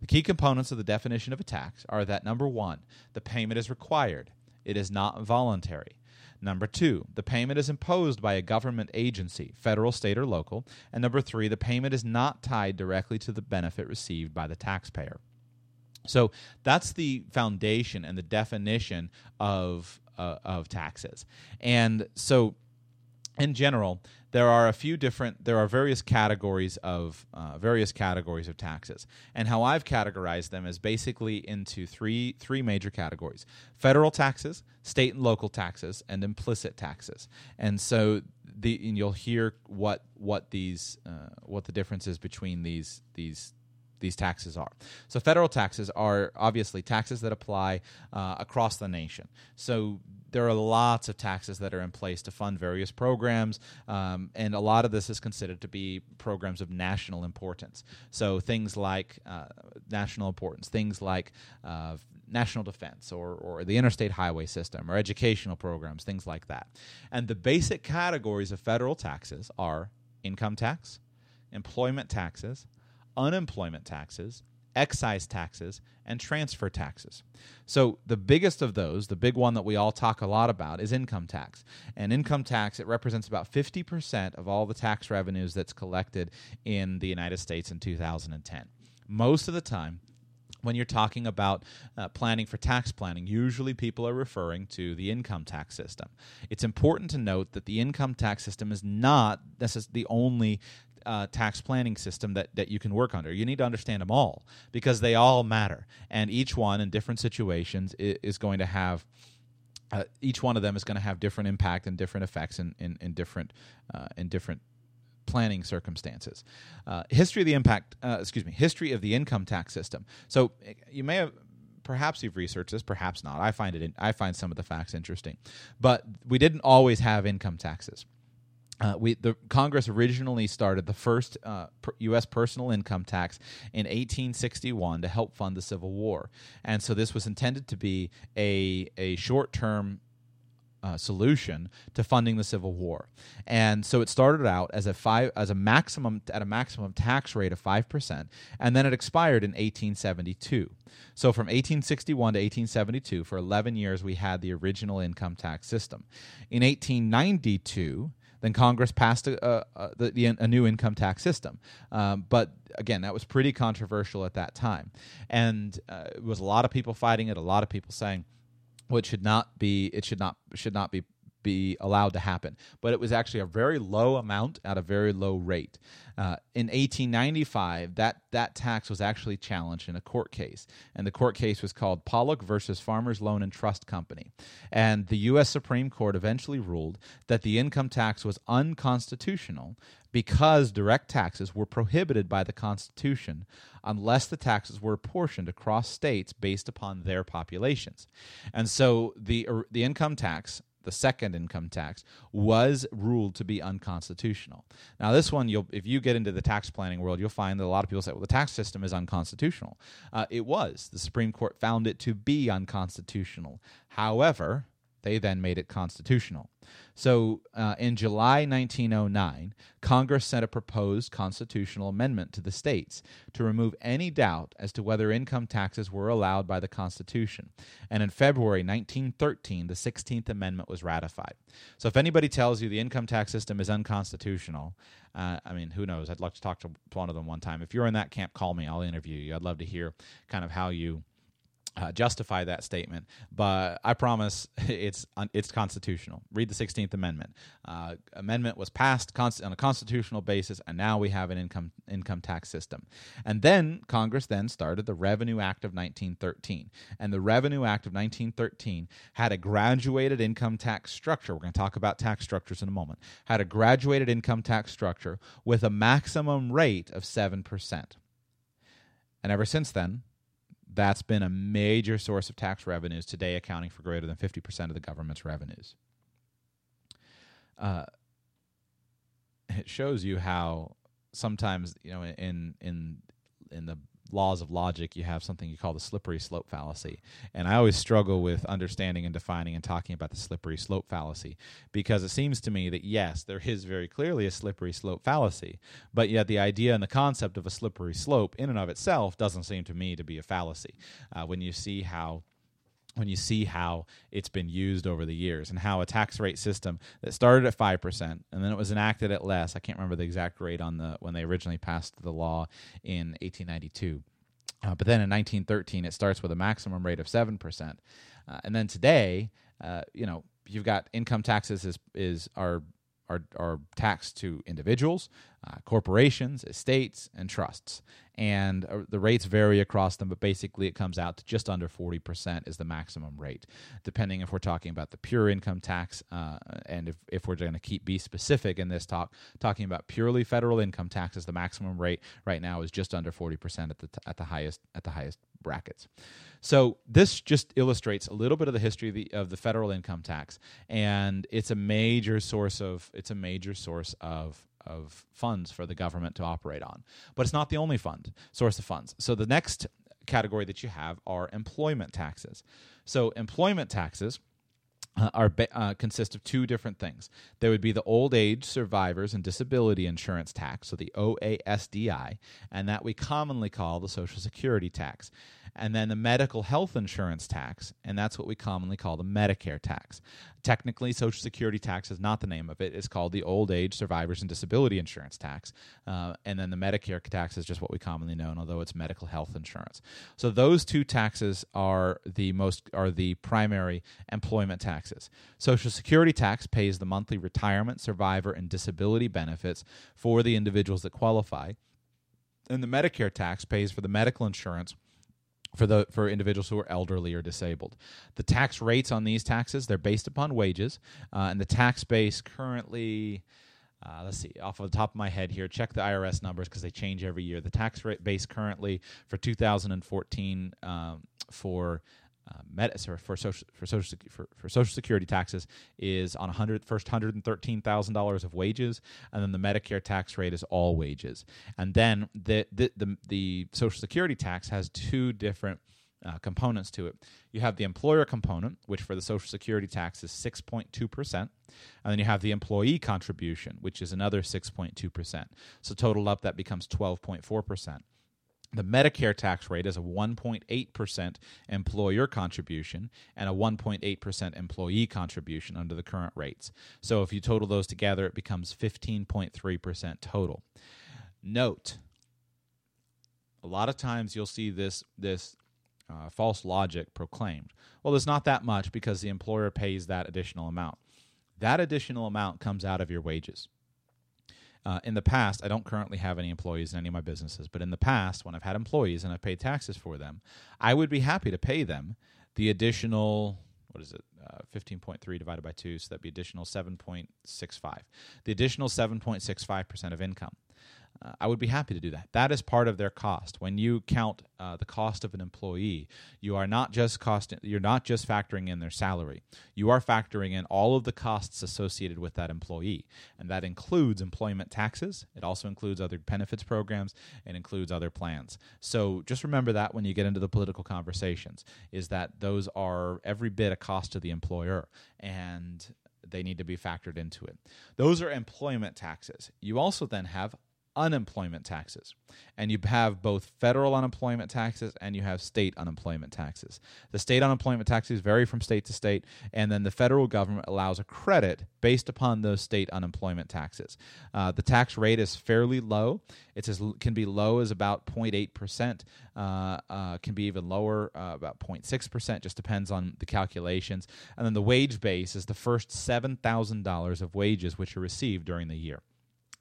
The key components of the definition of a tax are that number one, the payment is required, it is not voluntary. Number two, the payment is imposed by a government agency, federal, state, or local. And number three, the payment is not tied directly to the benefit received by the taxpayer. So that's the foundation and the definition of uh, of taxes. And so, in general, there are a few different there are various categories of uh, various categories of taxes. And how i've categorized them is basically into three three major categories federal taxes state and local taxes and implicit taxes. And so the and you'll hear what what these uh, what the difference is between these these these taxes are. So, federal taxes are obviously taxes that apply uh, across the nation. So, there are lots of taxes that are in place to fund various programs, um, and a lot of this is considered to be programs of national importance. So things like uh, national importance, things like uh, national defense or, or the interstate highway system or educational programs, things like that. And the basic categories of federal taxes are income tax, employment taxes, unemployment taxes, excise taxes, and transfer taxes. So, the biggest of those, the big one that we all talk a lot about, is income tax. And income tax, it represents about 50% of all the tax revenues that's collected in the United States in 2010. Most of the time, when you're talking about uh, planning for tax planning, usually people are referring to the income tax system. It's important to note that the income tax system is not this is the only uh, tax planning system that, that you can work under. You need to understand them all because they all matter. And each one in different situations is, going to have. Uh, each one of them is going to have different impact and different effects in, in, in different uh, in different planning circumstances. Uh, history of the impact, uh, excuse me, history of the income tax system. So you may have perhaps you've researched this, perhaps not. I find it. In, I find some of the facts interesting, but we didn't always have income taxes. Uh, we the Congress originally started the first uh, U.S. personal income tax in 1861 to help fund the Civil War, and so this was intended to be a a short term uh, solution to funding the Civil War, and so it started out as a five as a maximum at a maximum tax rate of five percent, and then it expired in 1872. So from 1861 to 1872, for 11 years, we had the original income tax system. In 1892 then Congress passed a, a, a, a new income tax system. Um, but again, that was pretty controversial at that time, and uh, it was a lot of people fighting it. A lot of people saying, "Well, it should not be. It should not should not be be allowed to happen. But it was actually a very low amount at a very low rate. Uh, in 1895, that, that tax was actually challenged in a court case. And the court case was called Pollock versus Farmers Loan and Trust Company. And the U.S. Supreme Court eventually ruled that the income tax was unconstitutional because direct taxes were prohibited by the Constitution unless the taxes were apportioned across states based upon their populations. And so the, the income tax the second income tax, was ruled to be unconstitutional. Now, this one, you'll, if you get into the tax planning world, you'll find that a lot of people say, well, the tax system is unconstitutional. Uh, it was. The Supreme Court found it to be unconstitutional. However, they then made it constitutional. So uh, in July 1909, Congress sent a proposed constitutional amendment to the states to remove any doubt as to whether income taxes were allowed by the Constitution. And in February 1913, the 16th Amendment was ratified. So if anybody tells you the income tax system is unconstitutional, uh, I mean, who knows? I'd like to talk to one of them one time. If you're in that camp, call me. I'll interview you. I'd love to hear kind of how you uh, justify that statement, but I promise it's it's constitutional. Read the Sixteenth Amendment. Uh, amendment was passed const- on a constitutional basis, and now we have an income income tax system. And then Congress then started the Revenue Act of 1913, and the Revenue Act of 1913 had a graduated income tax structure. We're going to talk about tax structures in a moment. Had a graduated income tax structure with a maximum rate of seven percent. And ever since then, that's been a major source of tax revenues today, accounting for greater than 50% of the government's revenues. Uh, it shows you how sometimes, you know, in in in the laws of logic, you have something you call the slippery slope fallacy. And I always struggle with understanding and defining and talking about the slippery slope fallacy because it seems to me that, yes, there is very clearly a slippery slope fallacy, but yet the idea and the concept of a slippery slope in and of itself doesn't seem to me to be a fallacy. Uh, when you see how when you see how it's been used over the years and how a tax rate system that started at 5% and then it was enacted at less i can't remember the exact rate on the when they originally passed the law in 1892 uh, but then in 1913 it starts with a maximum rate of 7% uh, and then today uh, you know you've got income taxes is is are are, are taxed to individuals, uh, corporations, estates, and trusts. And uh, the rates vary across them, but basically it comes out to just under 40% is the maximum rate, depending if we're talking about the pure income tax. Uh, and if, if we're going to keep be specific in this talk, talking about purely federal income taxes, the maximum rate right now is just under 40% at the, t- at the highest at the highest brackets. So this just illustrates a little bit of the history of the, of the federal income tax, and it's a major source of it's a major source of of funds for the government to operate on. But it's not the only fund source of funds. So the next category that you have are employment taxes. So employment taxes uh, are uh, consist of two different things. There would be the old age survivors and disability insurance tax, so the OASDI, and that we commonly call the Social Security tax and then the medical health insurance tax, and that's what we commonly call the Medicare tax. Technically, Social Security tax is not the name of it. It's called the Old Age Survivors and Disability Insurance tax, uh, and then the Medicare tax is just what we commonly know, although it's medical health insurance. So those two taxes are the most are the primary employment taxes. Social Security tax pays the monthly retirement, survivor, and disability benefits for the individuals that qualify and the Medicare tax pays for the medical insurance for the for individuals who are elderly or disabled. The tax rates on these taxes they're based upon wages, uh, and the tax base currently. Uh, let's see, off of the top of my head here, check the IRS numbers because they change every year. The tax rate base currently for 2014 um, for uh, for social for social for, for social security taxes is on 100 first hundred and thirteen thousand dollars of wages, and then the Medicare tax rate is all wages, and then the the the, the social security tax has two different. Uh, components to it. You have the employer component, which for the Social Security tax is 6.2%, and then you have the employee contribution, which is another 6.2%. So totaled up, that becomes 12.4%. The Medicare tax rate is a 1.8% employer contribution and a 1.8% employee contribution under the current rates. So if you total those together, it becomes 15.3% total. Note, a lot of times you'll see this this uh, false logic proclaimed. Well, there's not that much because the employer pays that additional amount. That additional amount comes out of your wages. Uh, in the past, I don't currently have any employees in any of my businesses, but in the past, when I've had employees and I've paid taxes for them, I would be happy to pay them the additional, what is it, uh, 15.3 divided by 2, so that'd be additional 7.65. The additional 7.65% of income uh, I would be happy to do that. That is part of their cost. When you count uh, the cost of an employee, you are not just cost. You're not just factoring in their salary. You are factoring in all of the costs associated with that employee, and that includes employment taxes. It also includes other benefits programs. It includes other plans. So just remember that when you get into the political conversations, is that those are every bit a cost to the employer, and they need to be factored into it. Those are employment taxes. You also then have unemployment taxes. And you have both federal unemployment taxes and you have state unemployment taxes. The state unemployment taxes vary from state to state, and then the federal government allows a credit based upon those state unemployment taxes. Uh, the tax rate is fairly low. It can be low as about 0.8%, uh, uh, can be even lower, uh, about 0.6%, just depends on the calculations. And then the wage base is the first $7,000 of wages which are received during the year.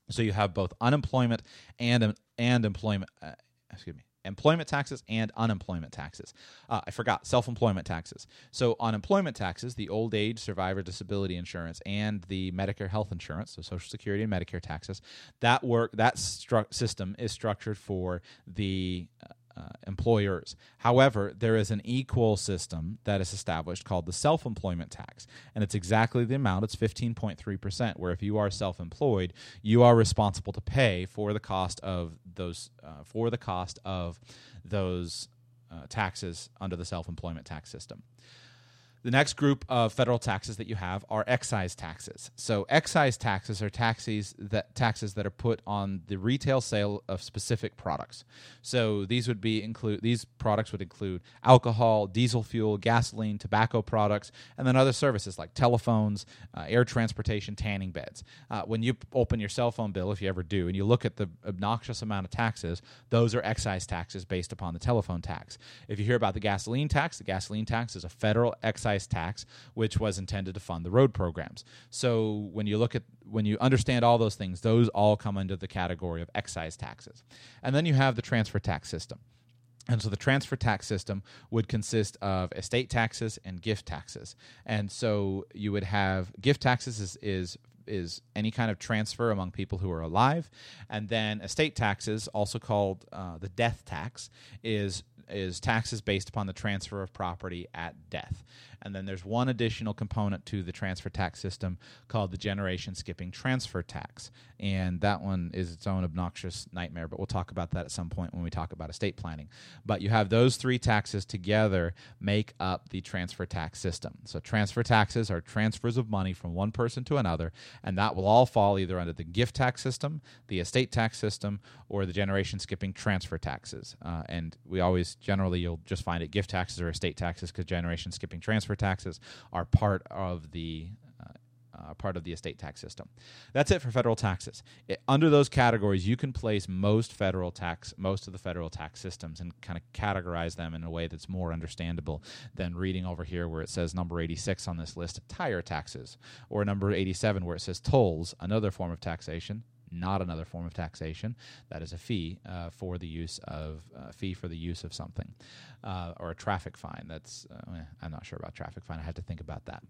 So you have both unemployment and and employment. Uh, excuse me. Employment taxes and unemployment taxes. Uh, I forgot self employment taxes. So, on employment taxes, the old age survivor disability insurance and the Medicare health insurance, so Social Security and Medicare taxes, that work that stru- system is structured for the uh, uh, employers. However, there is an equal system that is established called the self employment tax. And it's exactly the amount, it's 15.3%, where if you are self employed, you are responsible to pay for the cost of those, uh, for the cost of those uh, taxes under the self employment tax system. The next group of federal taxes that you have are excise taxes. So excise taxes are taxes that taxes that are put on the retail sale of specific products. So these would be include these products would include alcohol, diesel fuel, gasoline, tobacco products, and then other services like telephones, uh, air transportation, tanning beds. Uh, when you open your cell phone bill, if you ever do, and you look at the obnoxious amount of taxes, those are excise taxes based upon the telephone tax. If you hear about the gasoline tax, the gasoline tax is a federal excise excise tax, which was intended to fund the road programs. So when you look at when you understand all those things, those all come under the category of excise taxes. And then you have the transfer tax system. And so the transfer tax system would consist of estate taxes and gift taxes. And so you would have gift taxes is, is is any kind of transfer among people who are alive, and then estate taxes, also called uh, the death tax, is is taxes based upon the transfer of property at death. And then there's one additional component to the transfer tax system called the generation skipping transfer tax. And that one is its own obnoxious nightmare, but we'll talk about that at some point when we talk about estate planning. But you have those three taxes together make up the transfer tax system. So transfer taxes are transfers of money from one person to another, and that will all fall either under the gift tax system, the estate tax system, or the generation skipping transfer taxes. Uh, and we always generally you'll just find it gift taxes or estate taxes because generation skipping transfer taxes are part of the uh, uh, part of the estate tax system. That's it for federal taxes. It, under those categories, you can place most federal tax, most of the federal tax systems, and kind of categorize them in a way that's more understandable than reading over here where it says number 86 on this list, tire taxes, or number 87 where it says tolls, another form of taxation, not another form of taxation. That is a fee uh, for the use of uh, fee for the use of something, uh, or a traffic fine. That's uh, eh, I'm not sure about traffic fine. I had to think about that.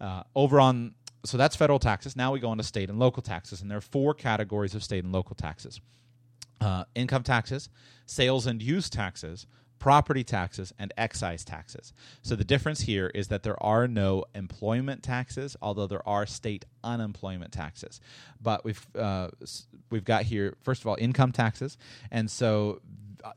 Uh, over on so that's federal taxes. Now we go on to state and local taxes, and there are four categories of state and local taxes: uh, income taxes, sales and use taxes, property taxes, and excise taxes. So the difference here is that there are no employment taxes, although there are state unemployment taxes. But we've uh, we've got here first of all income taxes, and so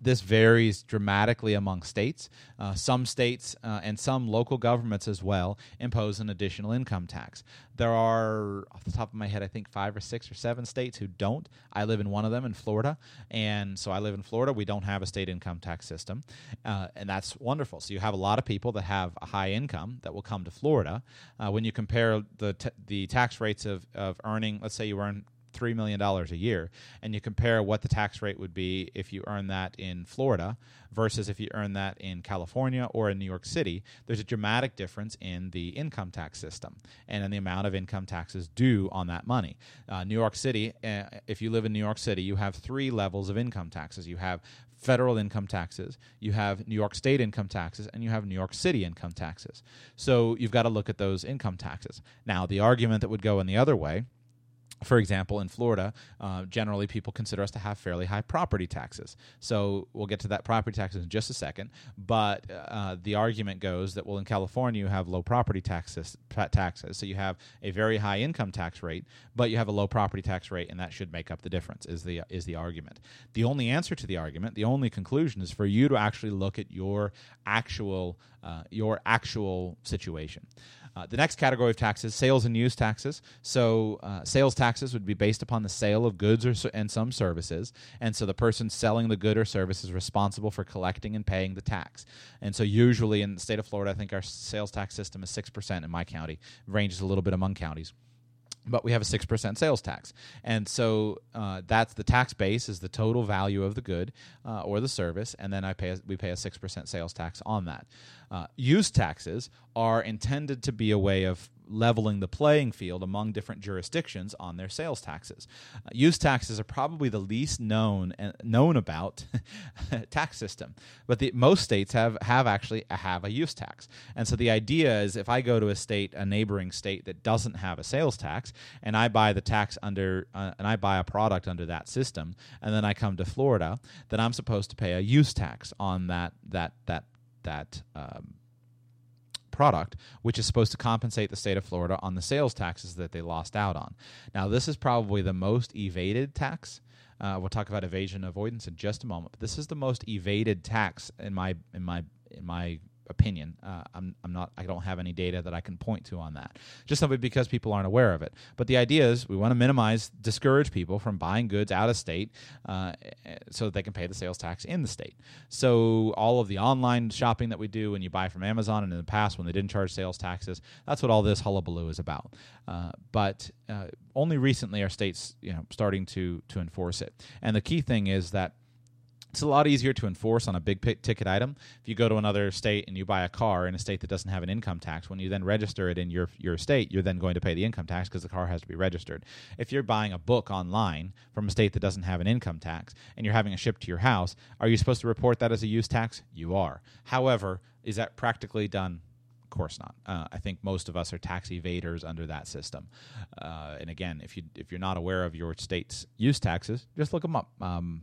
this varies dramatically among states. Uh, some states uh, and some local governments as well impose an additional income tax. There are, off the top of my head, I think five or six or seven states who don't. I live in one of them in Florida. And so I live in Florida. We don't have a state income tax system. Uh, and that's wonderful. So you have a lot of people that have a high income that will come to Florida. Uh, when you compare the, t- the tax rates of, of earning, let's say you earn $3 million a year, and you compare what the tax rate would be if you earn that in Florida versus if you earn that in California or in New York City, there's a dramatic difference in the income tax system and in the amount of income taxes due on that money. Uh, New York City, uh, if you live in New York City, you have three levels of income taxes. You have federal income taxes, you have New York state income taxes, and you have New York City income taxes. So you've got to look at those income taxes. Now, the argument that would go in the other way for example, in Florida, uh, generally people consider us to have fairly high property taxes. So we'll get to that property taxes in just a second. But uh, the argument goes that well, in California you have low property taxes. Taxes, so you have a very high income tax rate, but you have a low property tax rate, and that should make up the difference. Is the is the argument? The only answer to the argument, the only conclusion, is for you to actually look at your actual uh, your actual situation. Uh, the next category of taxes, sales and use taxes. So, uh, sales taxes would be based upon the sale of goods or, and some services, and so the person selling the good or service is responsible for collecting and paying the tax. And so, usually in the state of Florida, I think our sales tax system is six percent in my county. Ranges a little bit among counties but we have a 6% sales tax. And so uh, that's the tax base is the total value of the good uh, or the service, and then I pay a, we pay a 6% sales tax on that. Uh, use taxes are intended to be a way of leveling the playing field among different jurisdictions on their sales taxes. Uh, use taxes are probably the least known and known about tax system, but the, most states have have actually have a use tax. And so the idea is, if I go to a state, a neighboring state that doesn't have a sales tax, and I buy the tax under, uh, and I buy a product under that system, and then I come to Florida, then I'm supposed to pay a use tax on that that that that. Um, product, which is supposed to compensate the state of Florida on the sales taxes that they lost out on. Now, this is probably the most evaded tax. Uh, we'll talk about evasion avoidance in just a moment. But this is the most evaded tax in my in my in my opinion. Uh, I'm, I'm not. I don't have any data that I can point to on that. Just simply because people aren't aware of it. But the idea is we want to minimize, discourage people from buying goods out of state, uh, so that they can pay the sales tax in the state. So all of the online shopping that we do when you buy from Amazon and in the past when they didn't charge sales taxes, that's what all this hullabaloo is about. Uh, but uh, only recently are states, you know, starting to to enforce it. And the key thing is that it's a lot easier to enforce on a big ticket item. If you go to another state and you buy a car in a state that doesn't have an income tax, when you then register it in your your state, you're then going to pay the income tax because the car has to be registered. If you're buying a book online from a state that doesn't have an income tax and you're having it shipped to your house, are you supposed to report that as a use tax? You are. However, is that practically done? Of course not. Uh, I think most of us are tax evaders under that system. Uh, and again, if you if you're not aware of your state's use taxes, just look them up. Um,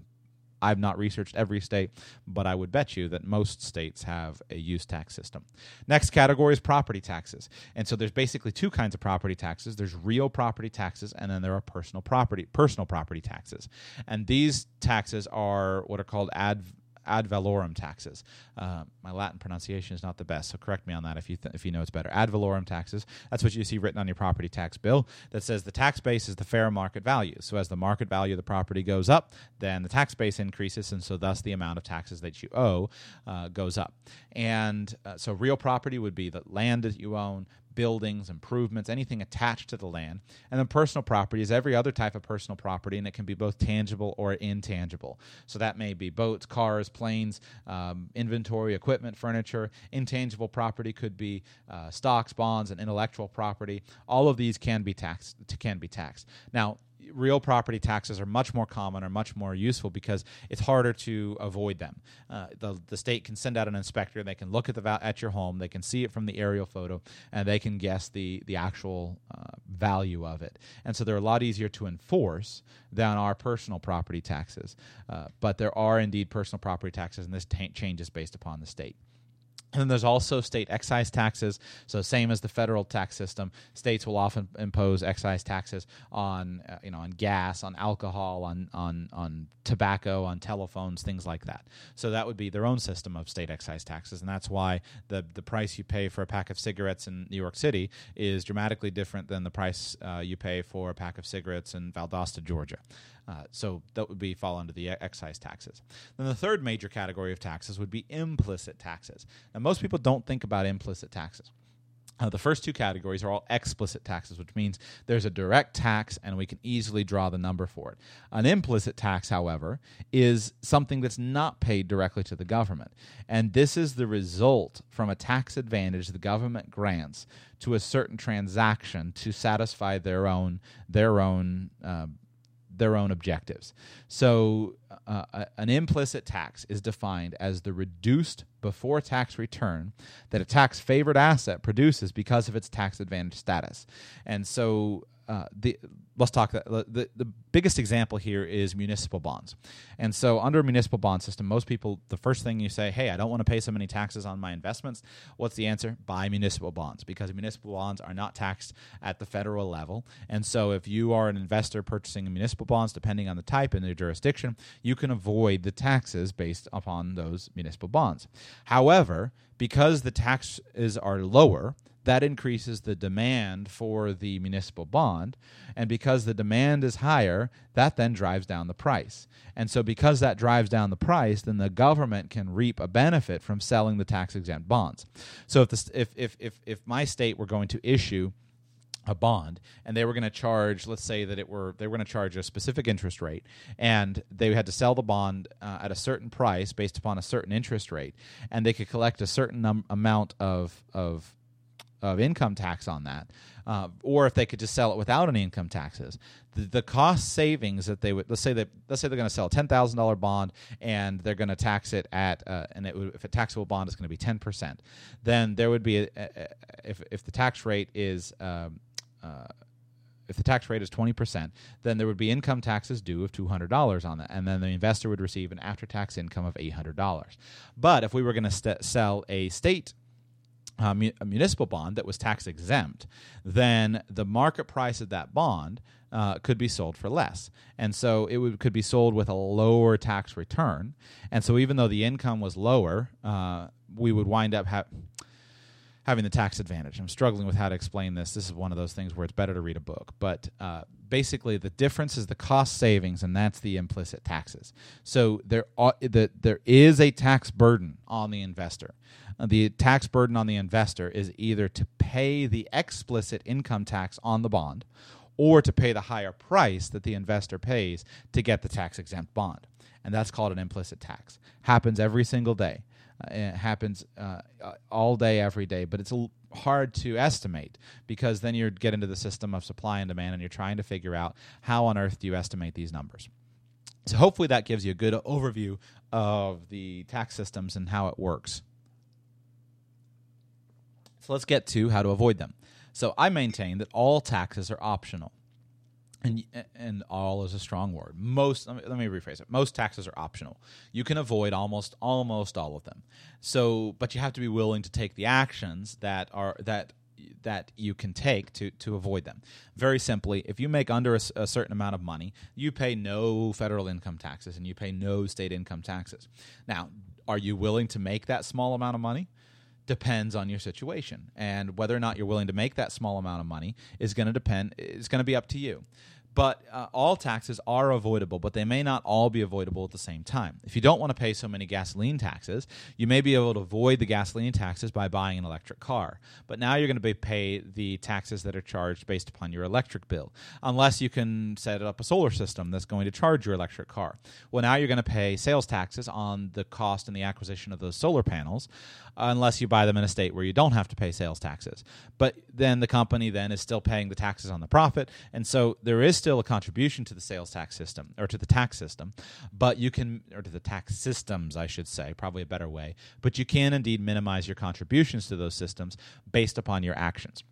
I've not researched every state, but I would bet you that most states have a use tax system. Next category is property taxes. And so there's basically two kinds of property taxes. There's real property taxes and then there are personal property personal property taxes. And these taxes are what are called ad ad valorem taxes. Uh, my Latin pronunciation is not the best, so correct me on that if you th- if you know it's better. Ad valorem taxes. That's what you see written on your property tax bill that says the tax base is the fair market value. So as the market value of the property goes up, then the tax base increases, and so thus the amount of taxes that you owe uh, goes up. And uh, so real property would be the land that you own, buildings, improvements, anything attached to the land. And then personal property is every other type of personal property, and it can be both tangible or intangible. So that may be boats, cars, planes, um, inventory, equipment, furniture. Intangible property could be uh, stocks, bonds, and intellectual property. All of these can be taxed. Can be taxed. Now, real property taxes are much more common or much more useful because it's harder to avoid them. Uh, the, the state can send out an inspector, they can look at the at your home, they can see it from the aerial photo, and they can guess the the actual uh, value of it. And so they're a lot easier to enforce than our personal property taxes. Uh, but there are indeed personal property taxes, and this t- changes based upon the state. And then there's also state excise taxes. So same as the federal tax system, states will often impose excise taxes on uh, you know on gas, on alcohol, on on on tobacco, on telephones, things like that. So that would be their own system of state excise taxes, and that's why the the price you pay for a pack of cigarettes in New York City is dramatically different than the price uh, you pay for a pack of cigarettes in Valdosta, Georgia. Uh, so that would be fall under the excise taxes. Then the third major category of taxes would be implicit taxes. Now, most people don't think about implicit taxes. Uh, the first two categories are all explicit taxes, which means there's a direct tax and we can easily draw the number for it. An implicit tax, however, is something that's not paid directly to the government. And this is the result from a tax advantage the government grants to a certain transaction to satisfy their own, their own uh, their own objectives. So, uh, an implicit tax is defined as the reduced before tax return that a tax favored asset produces because of its tax advantage status. And so, uh, the let's talk the, the, the biggest example here is municipal bonds. And so under a municipal bond system most people the first thing you say hey i don't want to pay so many taxes on my investments what's the answer? Buy municipal bonds because municipal bonds are not taxed at the federal level. And so if you are an investor purchasing municipal bonds depending on the type and the jurisdiction you can avoid the taxes based upon those municipal bonds. However because the taxes are lower that increases the demand for the municipal bond. And because the demand is higher, that then drives down the price. And so, because that drives down the price, then the government can reap a benefit from selling the tax exempt bonds. So, if, the, if, if, if, if my state were going to issue a bond and they were going to charge let's say that it were they were going to charge a specific interest rate and they had to sell the bond uh, at a certain price based upon a certain interest rate and they could collect a certain amount of of of income tax on that, uh, or if they could just sell it without any income taxes, the, the cost savings that they would let's say that let's say they're going to sell a ten thousand dollar bond and they're going to tax it at uh, and it would, if a taxable bond is going to be ten percent, then there would be a, a, if if the tax rate is um, uh, if the tax rate is 20%, then there would be income taxes due of $200 on that. And then the investor would receive an after tax income of $800. But if we were going to st- sell a state a municipal bond that was tax exempt, then the market price of that bond uh, could be sold for less, and so it would, could be sold with a lower tax return. And so even though the income was lower, uh, we would wind up ha- having the tax advantage. I'm struggling with how to explain this. This is one of those things where it's better to read a book, but uh, basically the difference is the cost savings, and that's the implicit taxes. So there, are, the, there is a tax burden on the investor the tax burden on the investor is either to pay the explicit income tax on the bond or to pay the higher price that the investor pays to get the tax exempt bond. And that's called an implicit tax. Happens every single day. Uh, it happens uh, all day, every day, but it's hard to estimate because then you get into the system of supply and demand and you're trying to figure out how on earth do you estimate these numbers. So, hopefully, that gives you a good overview of the tax systems and how it works. So let's get to how to avoid them. So I maintain that all taxes are optional. And, and all is a strong word. Most let me, let me rephrase it. Most taxes are optional. You can avoid almost almost all of them. So, but you have to be willing to take the actions that are that that you can take to to avoid them. Very simply, if you make under a, a, certain amount of money, you pay no federal income taxes and you pay no state income taxes. Now, are you willing to make that small amount of money? Depends on your situation. And whether or not you're willing to make that small amount of money is going to depend is going to be up to you but uh, all taxes are avoidable, but they may not all be avoidable at the same time. If you don't want to pay so many gasoline taxes, you may be able to avoid the gasoline taxes by buying an electric car. But now you're going to pay the taxes that are charged based upon your electric bill, unless you can set up a solar system that's going to charge your electric car. Well, now you're going to pay sales taxes on the cost and the acquisition of those solar panels, unless you buy them in a state where you don't have to pay sales taxes. But then the company then is still paying the taxes on the profit, and so there is still a contribution to the sales tax system or to the tax system, but you can, or to the tax systems, I should say, probably a better way, but you can indeed minimize your contributions to those systems based upon your actions.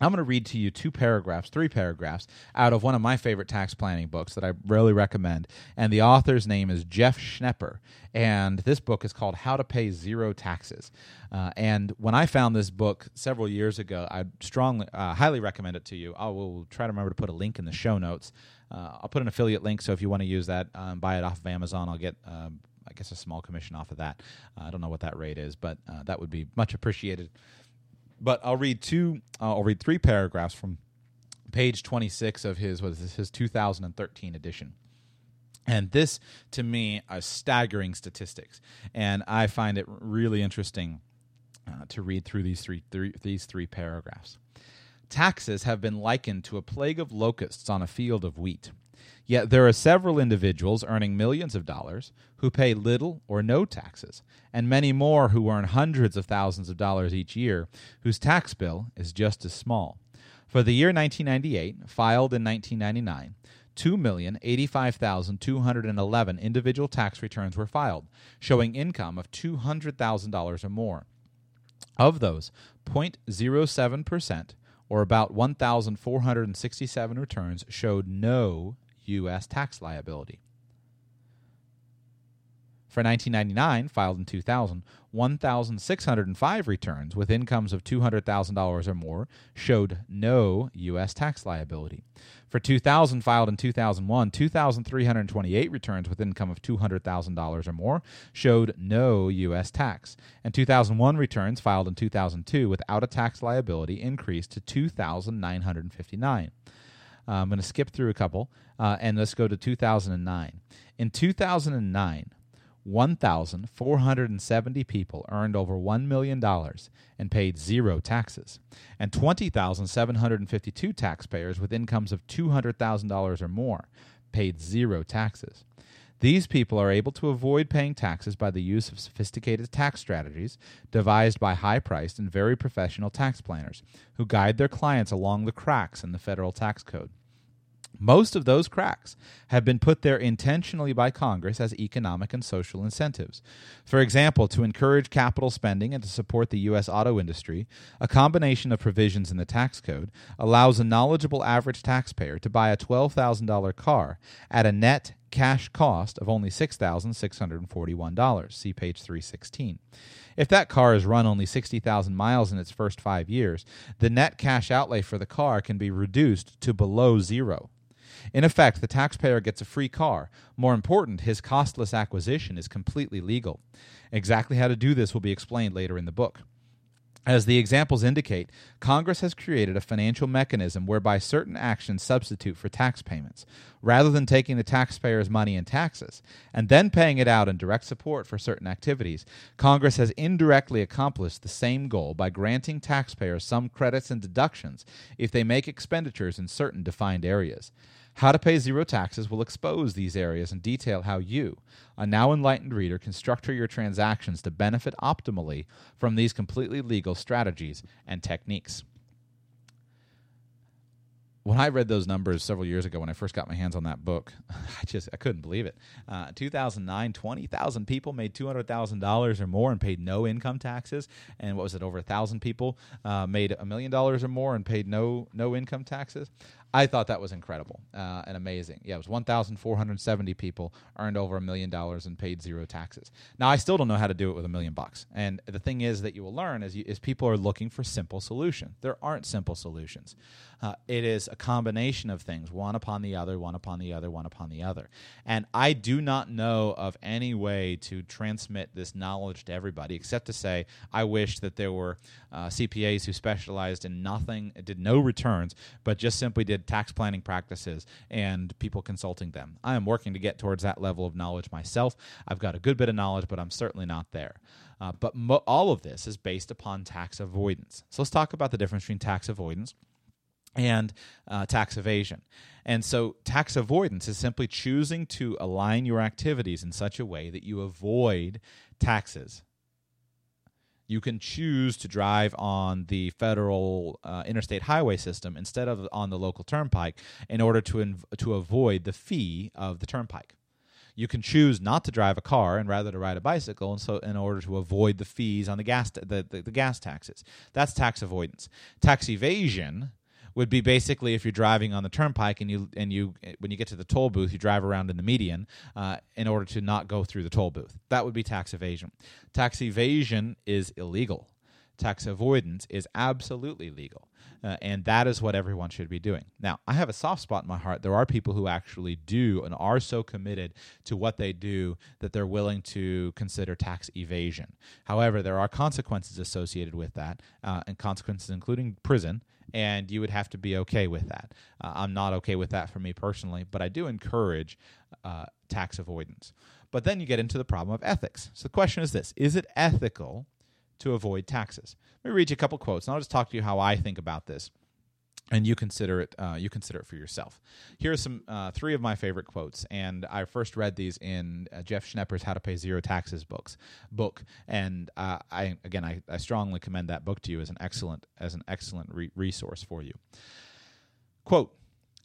I'm going to read to you two paragraphs, three paragraphs out of one of my favorite tax planning books that I really recommend. And the author's name is Jeff Schnepper. And this book is called How to Pay Zero Taxes. Uh, and when I found this book several years ago, I strongly, uh, highly recommend it to you. I will try to remember to put a link in the show notes. Uh, I'll put an affiliate link, so if you want to use that, um, buy it off of Amazon. I'll get um, I guess a small commission off of that. Uh, I don't know what that rate is, but uh, that would be much appreciated. But I'll read two. Uh, I'll read three paragraphs from page 26 of his what is this, his 2013 edition. And this, to me, are staggering statistics, and I find it really interesting uh, to read through these three, three these three paragraphs. Taxes have been likened to a plague of locusts on a field of wheat. Yet there are several individuals earning millions of dollars who pay little or no taxes, and many more who earn hundreds of thousands of dollars each year whose tax bill is just as small. For the year 1998, filed in 1999, 2,085,211 individual tax returns were filed, showing income of $200,000 or more. Of those, 0.07%, or about 1,467 returns, showed no U.S. tax liability. For 1999, filed in 2000, 1,605 returns with incomes of $200,000 or more showed no U.S. tax liability. For 2000, filed in 2001, 2,328 returns with income of $200,000 or more showed no U.S. tax. And 2001 returns filed in 2002 without a tax liability increased to 2,959. Uh, I'm going to skip through a couple uh, and let's go to 2009. In 2009, 1,470 people earned over $1 million and paid zero taxes, and 20,752 taxpayers with incomes of $200,000 or more paid zero taxes. These people are able to avoid paying taxes by the use of sophisticated tax strategies devised by high priced and very professional tax planners who guide their clients along the cracks in the federal tax code. Most of those cracks have been put there intentionally by Congress as economic and social incentives. For example, to encourage capital spending and to support the U.S. auto industry, a combination of provisions in the tax code allows a knowledgeable average taxpayer to buy a $12,000 car at a net cash cost of only $6,641. See page 316. If that car has run only 60,000 miles in its first five years, the net cash outlay for the car can be reduced to below zero. In effect, the taxpayer gets a free car. More important, his costless acquisition is completely legal. Exactly how to do this will be explained later in the book. As the examples indicate, Congress has created a financial mechanism whereby certain actions substitute for tax payments, rather than taking the taxpayer's money in taxes and then paying it out in direct support for certain activities. Congress has indirectly accomplished the same goal by granting taxpayers some credits and deductions if they make expenditures in certain defined areas. How to Pay Zero Taxes will expose these areas and detail how you, a now enlightened reader, can structure your transactions to benefit optimally from these completely legal strategies and techniques when I read those numbers several years ago, when I first got my hands on that book, I just I couldn't believe it. Uh, 2009, 20,000 people made $200,000 or more and paid no income taxes, and what was it? Over a thousand people uh, made a million dollars or more and paid no no income taxes. I thought that was incredible uh, and amazing. Yeah, it was 1,470 people earned over a million dollars and paid zero taxes. Now, I still don't know how to do it with a million bucks. And the thing is that you will learn is, you, is people are looking for simple solutions. There aren't simple solutions. Uh, it is a combination of things, one upon the other, one upon the other, one upon the other. And I do not know of any way to transmit this knowledge to everybody except to say I wish that there were uh, CPAs who specialized in nothing, did no returns, but just simply did tax planning practices and people consulting them. I am working to get towards that level of knowledge myself. I've got a good bit of knowledge, but I'm certainly not there. Uh, but mo- all of this is based upon tax avoidance. So let's talk about the difference between tax avoidance and uh, tax evasion. And so, tax avoidance is simply choosing to align your activities in such a way that you avoid taxes. You can choose to drive on the federal uh, interstate highway system instead of on the local turnpike in order to, inv- to avoid the fee of the turnpike You can choose not to drive a car and rather to ride a bicycle, and so in order to avoid the fees on the gas the, the, the gas taxes. That's tax avoidance. Tax evasion would be basically if you're driving on the turnpike and you and you when you get to the toll booth you drive around in the median uh, in order to not go through the toll booth that would be tax evasion tax evasion is illegal tax avoidance is absolutely legal. Uh, and that is what everyone should be doing. Now, I have a soft spot in my heart. There are people who actually do and are so committed to what they do that they're willing to consider tax evasion. However, there are consequences associated with that, uh, and consequences including prison, and you would have to be okay with that. Uh, I'm not okay with that for me personally, but I do encourage uh, tax avoidance. But then you get into the problem of ethics. So the question is this Is it ethical? to avoid taxes. Let me read you a couple quotes, and I'll just talk to you how I think about this, and you consider it. Uh, you consider it for yourself. Here are some uh, three of my favorite quotes, and I first read these in uh, Jeff Schnepper's "How to Pay Zero Taxes" books book, and uh, I again I, I, strongly commend that book to you as an excellent as an excellent re- resource for you. Quote.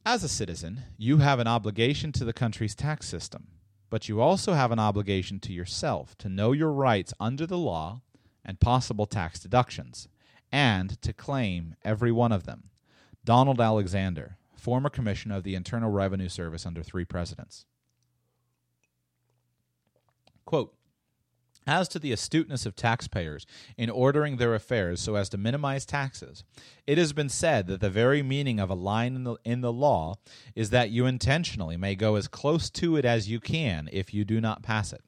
As a citizen, you have an obligation to the country's tax system, but you also have an obligation to yourself to know your rights under the law and possible tax deductions, and to claim every one of them. Donald Alexander, former commissioner of the Internal Revenue Service under three presidents. Quote, as to the astuteness of taxpayers in ordering their affairs so as to minimize taxes, it has been said that the very meaning of a line in the, in the law is that you intentionally may go as close to it as you can if you do not pass it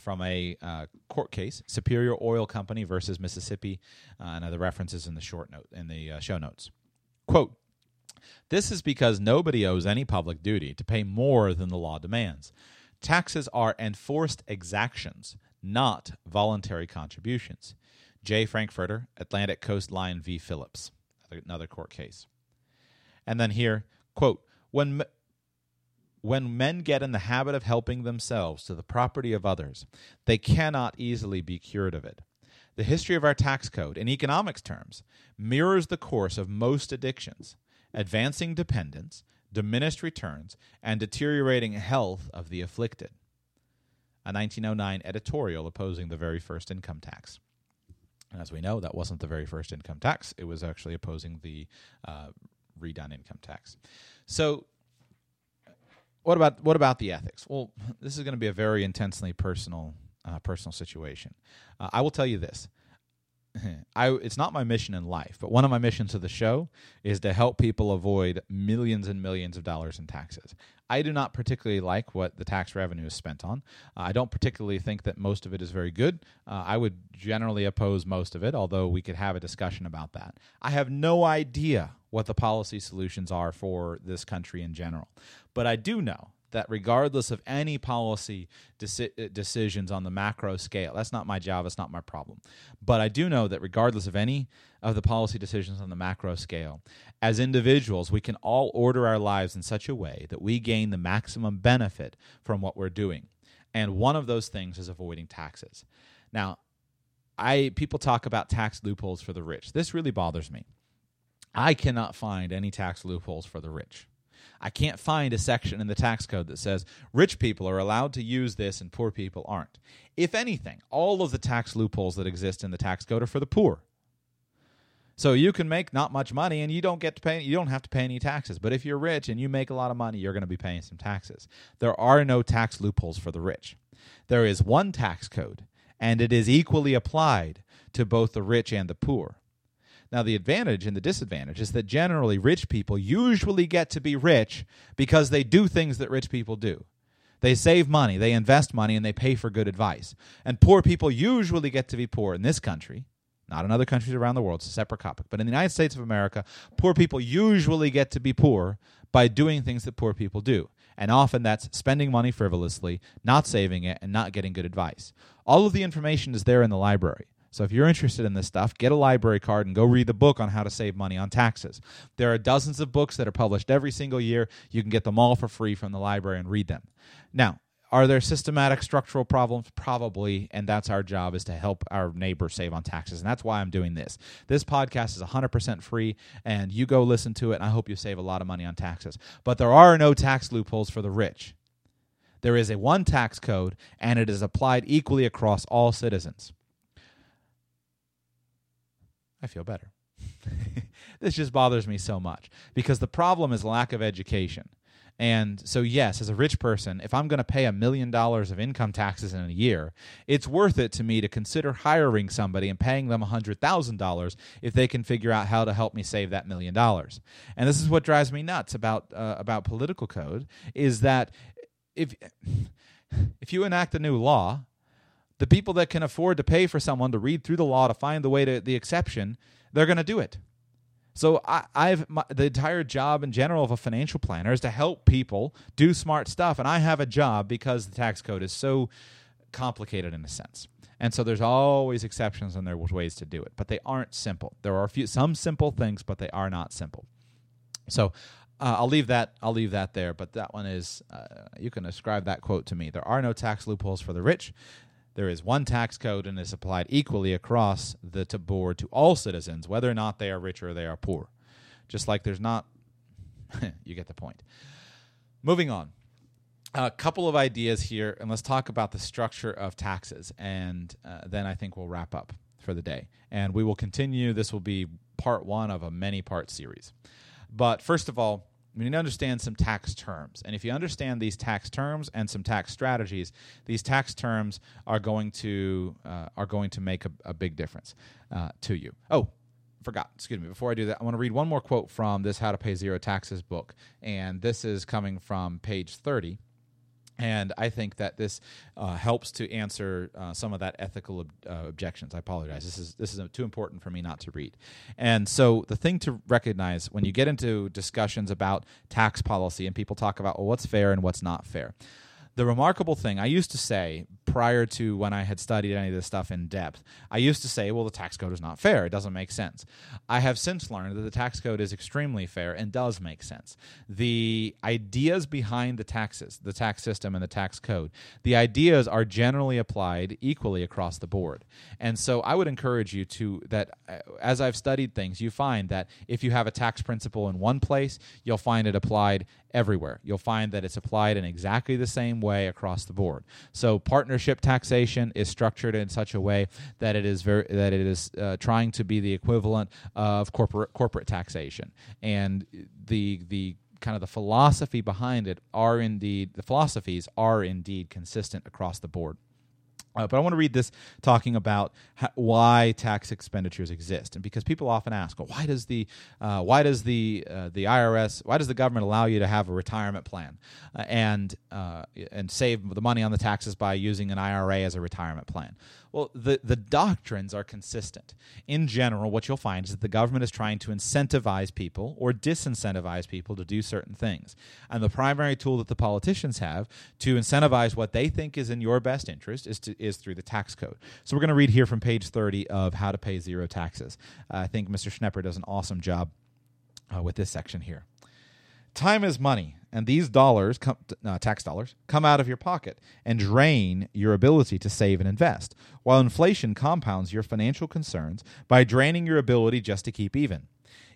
from a uh, court case, Superior Oil Company versus Mississippi, uh, and the references in the short note in the uh, show notes. Quote: This is because nobody owes any public duty to pay more than the law demands. Taxes are enforced exactions, not voluntary contributions. J. Frankfurter, Atlantic Coast Line v. Phillips, another court case. And then here, quote: When when men get in the habit of helping themselves to the property of others, they cannot easily be cured of it. The history of our tax code, in economics terms, mirrors the course of most addictions advancing dependence, diminished returns, and deteriorating health of the afflicted. A 1909 editorial opposing the very first income tax. And as we know, that wasn't the very first income tax, it was actually opposing the uh, redone income tax. So what about what about the ethics? Well, this is going to be a very intensely personal uh, personal situation. Uh, I will tell you this. I, it's not my mission in life, but one of my missions of the show is to help people avoid millions and millions of dollars in taxes. I do not particularly like what the tax revenue is spent on. Uh, I don't particularly think that most of it is very good. Uh, I would generally oppose most of it, although we could have a discussion about that. I have no idea what the policy solutions are for this country in general. But I do know that regardless of any policy deci- uh, decisions on the macro scale, that's not my job, it's not my problem. But I do know that regardless of any of the policy decisions on the macro scale, as individuals, we can all order our lives in such a way that we gain the maximum benefit from what we're doing. And one of those things is avoiding taxes. Now, I people talk about tax loopholes for the rich. This really bothers me. I cannot find any tax loopholes for the rich. I can't find a section in the tax code that says rich people are allowed to use this and poor people aren't. If anything, all of the tax loopholes that exist in the tax code are for the poor. So you can make not much money and you don't get to pay you don't have to pay any taxes. But if you're rich and you make a lot of money, you're going to be paying some taxes. There are no tax loopholes for the rich. There is one tax code and it is equally applied to both the rich and the poor. Now, the advantage and the disadvantage is that generally rich people usually get to be rich because they do things that rich people do. They save money, they invest money, and they pay for good advice. And poor people usually get to be poor in this country, not in other countries around the world, it's a separate topic. But in the United States of America, poor people usually get to be poor by doing things that poor people do. And often that's spending money frivolously, not saving it, and not getting good advice. All of the information is there in the library. So if you're interested in this stuff, get a library card and go read the book on how to save money on taxes. There are dozens of books that are published every single year. You can get them all for free from the library and read them. Now, are there systematic structural problems? Probably, and that's our job is to help our neighbor save on taxes, and that's why I'm doing this. This podcast is 100% free, and you go listen to it, and I hope you save a lot of money on taxes. But there are no tax loopholes for the rich. There is a one tax code, and it is applied equally across all citizens. I feel better. this just bothers me so much because the problem is lack of education. And so, yes, as a rich person, if I'm going to pay a million dollars of income taxes in a year, it's worth it to me to consider hiring somebody and paying them $100,000 if they can figure out how to help me save that million dollars. And this is what drives me nuts about uh, about political code is that if if you enact a new law, the people that can afford to pay for someone to read through the law to find the way to the exception, they're going to do it. So I, have the entire job in general of a financial planner is to help people do smart stuff, and I have a job because the tax code is so complicated in a sense. And so there's always exceptions and there there's ways to do it, but they aren't simple. There are a few some simple things, but they are not simple. So uh, I'll leave that. I'll leave that there. But that one is uh, you can ascribe that quote to me. There are no tax loopholes for the rich. There is one tax code and is applied equally across the board to all citizens, whether or not they are rich or they are poor. Just like there's not, you get the point. Moving on. A couple of ideas here, and let's talk about the structure of taxes, and uh, then I think we'll wrap up for the day. And we will continue. This will be part one of a many part series. But first of all, we need to understand some tax terms. And if you understand these tax terms and some tax strategies, these tax terms are going to uh, are going to make a, a big difference uh, to you. Oh, forgot. Excuse me. Before I do that, I want to read one more quote from this "How to Pay Zero Taxes" book, and this is coming from page thirty. And I think that this uh, helps to answer uh, some of that ethical ob- uh, objections. I apologize. This is this is too important for me not to read. And so the thing to recognize when you get into discussions about tax policy and people talk about well, what's fair and what's not fair the remarkable thing I used to say prior to when I had studied any of this stuff in depth, I used to say, well, the tax code is not fair. It doesn't make sense. I have since learned that the tax code is extremely fair and does make sense. The ideas behind the taxes, the tax system, and the tax code, the ideas are generally applied equally across the board. And so I would encourage you to, that uh, as I've studied things, you find that if you have a tax principle in one place, you'll find it applied everywhere. You'll find that it's applied in exactly the same way across the board. So partnership taxation is structured in such a way that it is very that it is uh, trying to be the equivalent of corporate corporate taxation, and the the kind of the philosophy behind it are indeed the philosophies are indeed consistent across the board. Uh, but I want to read this talking about why tax expenditures exist, and because people often ask, well, why does the uh, why does the uh, the IRS why does the government allow you to have a retirement plan uh, and uh, and save the money on the taxes by using an IRA as a retirement plan? Well, the, the doctrines are consistent. In general, what you'll find is that the government is trying to incentivize people or disincentivize people to do certain things. And the primary tool that the politicians have to incentivize what they think is in your best interest is, to, is through the tax code. So we're going to read here from page 30 of How to Pay Zero Taxes. Uh, I think Mr. Schnepper does an awesome job uh, with this section here. Time is money, and these dollars, come, uh, tax dollars, come out of your pocket and drain your ability to save and invest, while inflation compounds your financial concerns by draining your ability just to keep even.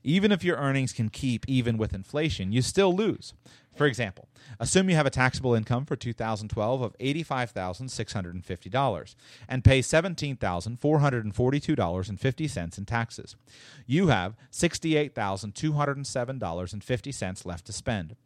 Even if your earnings can keep even with inflation, you still lose. For example, assume you have a taxable income for 2012 of $85,650 and pay $17,442.50 in taxes. You have $68,207.50 left to spend.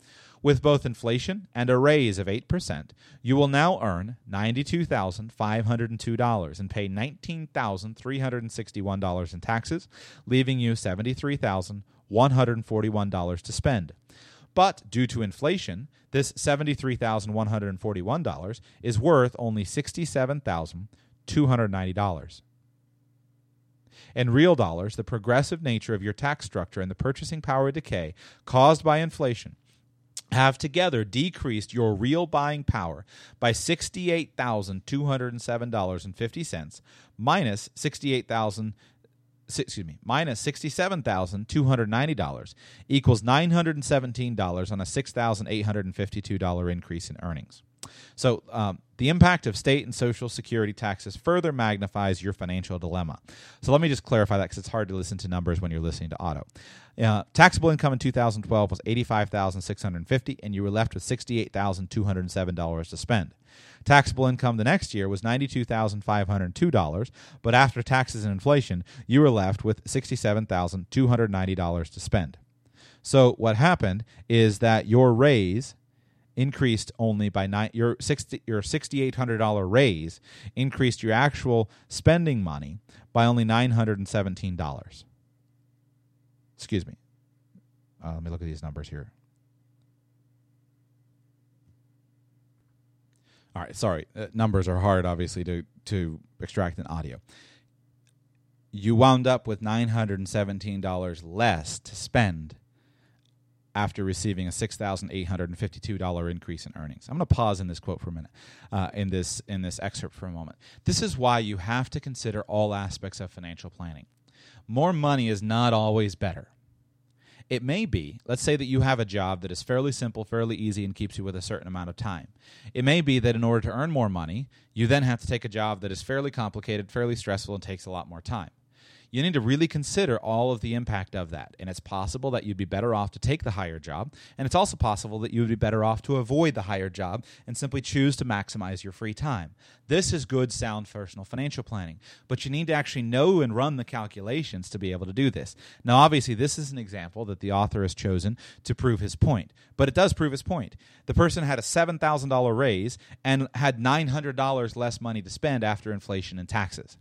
With both inflation and a raise of 8%, you will now earn $92,502 and pay $19,361 in taxes, leaving you $73,141 to spend. But due to inflation, this $73,141 is worth only $67,290. In real dollars, the progressive nature of your tax structure and the purchasing power decay caused by inflation have together decreased your real buying power by $68,207.50 minus 68,000 excuse me, minus $67,290 equals $917 on a $6,852 increase in earnings. So, um, the impact of state and social security taxes further magnifies your financial dilemma. So, let me just clarify that because it's hard to listen to numbers when you're listening to Otto. Uh, taxable income in 2012 was 85,650, and you were left with 68,207 dollars to spend. Taxable income the next year was $92,502, but after taxes and inflation, you were left with $67,290 to spend. So what happened is that your raise increased only by nine your sixty your sixty eight hundred dollar raise increased your actual spending money by only nine hundred and seventeen dollars. Excuse me. Uh, let me look at these numbers here. All right, sorry. Uh, numbers are hard, obviously, to to extract in audio. You wound up with nine hundred and seventeen dollars less to spend after receiving a $6,852 increase in earnings. I'm going to pause in this quote for a minute, uh, in, this, in this excerpt for a moment. This is why you have to consider all aspects of financial planning. More money is not always better. It may be, let's say that you have a job that is fairly simple, fairly easy, and keeps you with a certain amount of time. It may be that in order to earn more money, you then have to take a job that is fairly complicated, fairly stressful, and takes a lot more time you need to really consider all of the impact of that. And it's possible that you'd be better off to take the higher job. And it's also possible that you would be better off to avoid the higher job and simply choose to maximize your free time. This is good, sound personal financial planning. But you need to actually know and run the calculations to be able to do this. Now, obviously, this is an example that the author has chosen to prove his point. But it does prove his point. The person had a $7,000 raise and had $900 less money to spend after inflation and taxes.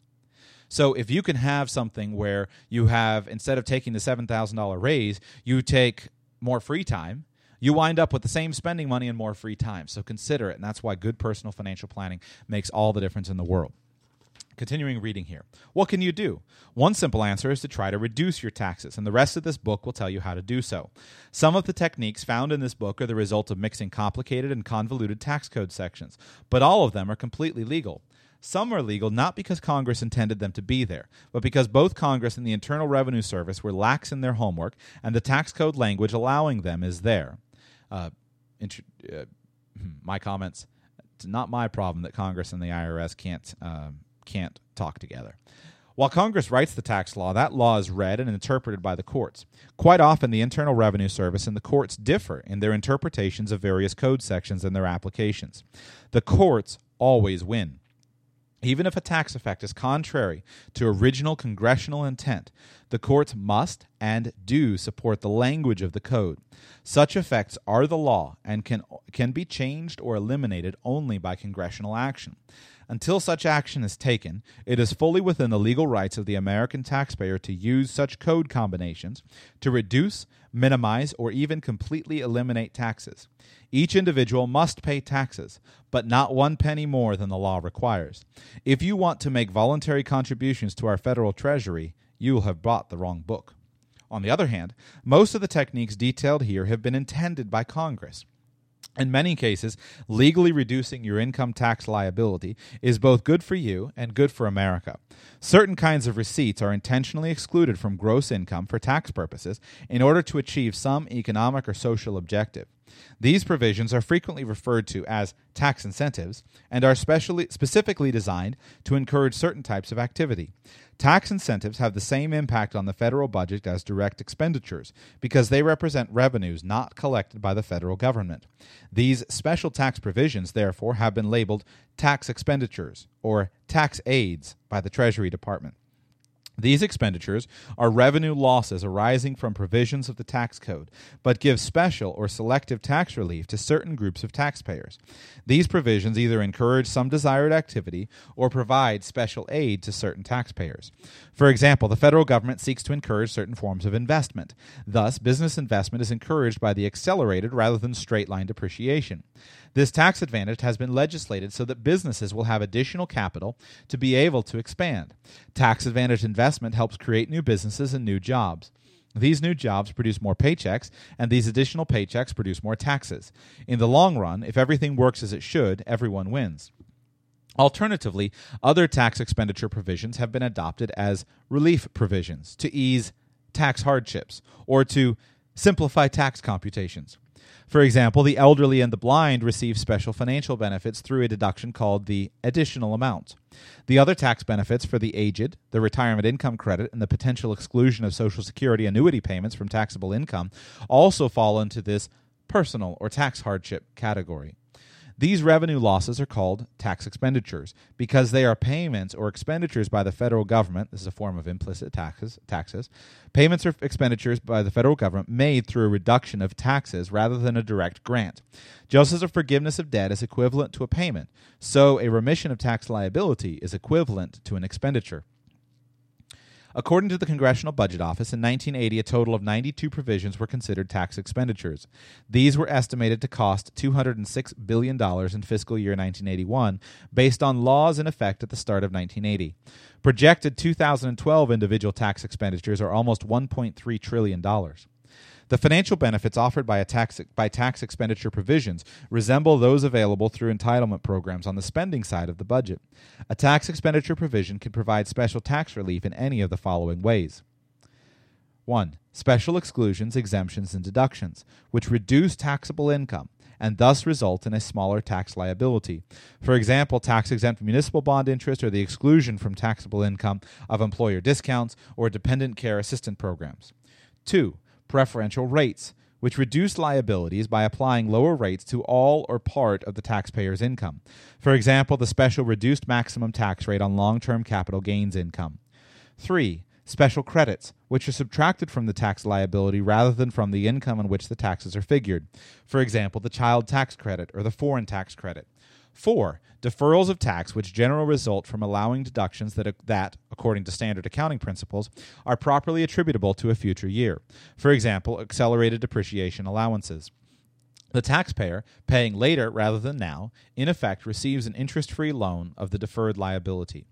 So if you can have something where you have instead of taking the seven thousand dollar raise, you take more free time, you wind up with the same spending money and more free time. So consider it, and that's why good personal financial planning makes all the difference in the world. Continuing reading here. What can you do? One simple answer is to try to reduce your taxes, and the rest of this book will tell you how to do so. Some of the techniques found in this book are the result of mixing complicated and convoluted tax code sections, but all of them are completely legal. Some are legal not because Congress intended them to be there, but because both Congress and the Internal Revenue Service were lax in their homework, and the tax code language allowing them is there. Uh, int- uh, hmm, my comments. It's not my problem that Congress and the IRS can't uh, can't talk together. While Congress writes the tax law, that law is read and interpreted by the courts. Quite often, the Internal Revenue Service and the courts differ in their interpretations of various code sections and their applications. The courts always win. Even if a tax effect is contrary to original congressional intent, the courts must and do support the language of the code. Such effects are the law and can, can be changed or eliminated only by congressional action. Until such action is taken, it is fully within the legal rights of the American taxpayer to use such code combinations to reduce, minimize, or even completely eliminate taxes. Each individual must pay taxes, but not one penny more than the law requires. If you want to make voluntary contributions to our federal treasury, you will have bought the wrong book. On the other hand, most of the techniques detailed here have been intended by Congress. In many cases, legally reducing your income tax liability is both good for you and good for America. Certain kinds of receipts are intentionally excluded from gross income for tax purposes in order to achieve some economic or social objective. These provisions are frequently referred to as tax incentives and are specially, specifically designed to encourage certain types of activity. Tax incentives have the same impact on the federal budget as direct expenditures because they represent revenues not collected by the federal government. These special tax provisions, therefore, have been labeled tax expenditures or tax aids by the Treasury Department. These expenditures are revenue losses arising from provisions of the tax code, but give special or selective tax relief to certain groups of taxpayers. These provisions either encourage some desired activity or provide special aid to certain taxpayers. For example, the federal government seeks to encourage certain forms of investment. Thus, business investment is encouraged by the accelerated rather than straight line depreciation. This tax advantage has been legislated so that businesses will have additional capital to be able to expand. Tax advantage investment helps create new businesses and new jobs. These new jobs produce more paychecks, and these additional paychecks produce more taxes. In the long run, if everything works as it should, everyone wins. Alternatively, other tax expenditure provisions have been adopted as relief provisions to ease tax hardships or to simplify tax computations. For example, the elderly and the blind receive special financial benefits through a deduction called the additional amount. The other tax benefits for the aged, the retirement income credit, and the potential exclusion of Social Security annuity payments from taxable income also fall into this personal or tax hardship category. These revenue losses are called tax expenditures because they are payments or expenditures by the federal government. This is a form of implicit taxes. Taxes, payments or expenditures by the federal government made through a reduction of taxes rather than a direct grant. Just as a forgiveness of debt is equivalent to a payment, so a remission of tax liability is equivalent to an expenditure. According to the Congressional Budget Office, in 1980, a total of 92 provisions were considered tax expenditures. These were estimated to cost $206 billion in fiscal year 1981, based on laws in effect at the start of 1980. Projected 2012 individual tax expenditures are almost $1.3 trillion. The financial benefits offered by, tax, by tax expenditure provisions resemble those available through entitlement programs on the spending side of the budget. A tax expenditure provision can provide special tax relief in any of the following ways. 1. Special exclusions, exemptions, and deductions, which reduce taxable income and thus result in a smaller tax liability. For example, tax exempt municipal bond interest or the exclusion from taxable income of employer discounts or dependent care assistance programs. 2 preferential rates, which reduce liabilities by applying lower rates to all or part of the taxpayer's income. For example, the special reduced maximum tax rate on long term capital gains income. 3. Special credits, which are subtracted from the tax liability rather than from the income on which the taxes are figured. For example, the child tax credit or the foreign tax credit. 4. Deferrals of tax, which generally result from allowing deductions that, that, according to standard accounting principles, are properly attributable to a future year. For example, accelerated depreciation allowances. The taxpayer, paying later rather than now, in effect receives an interest free loan of the deferred liability.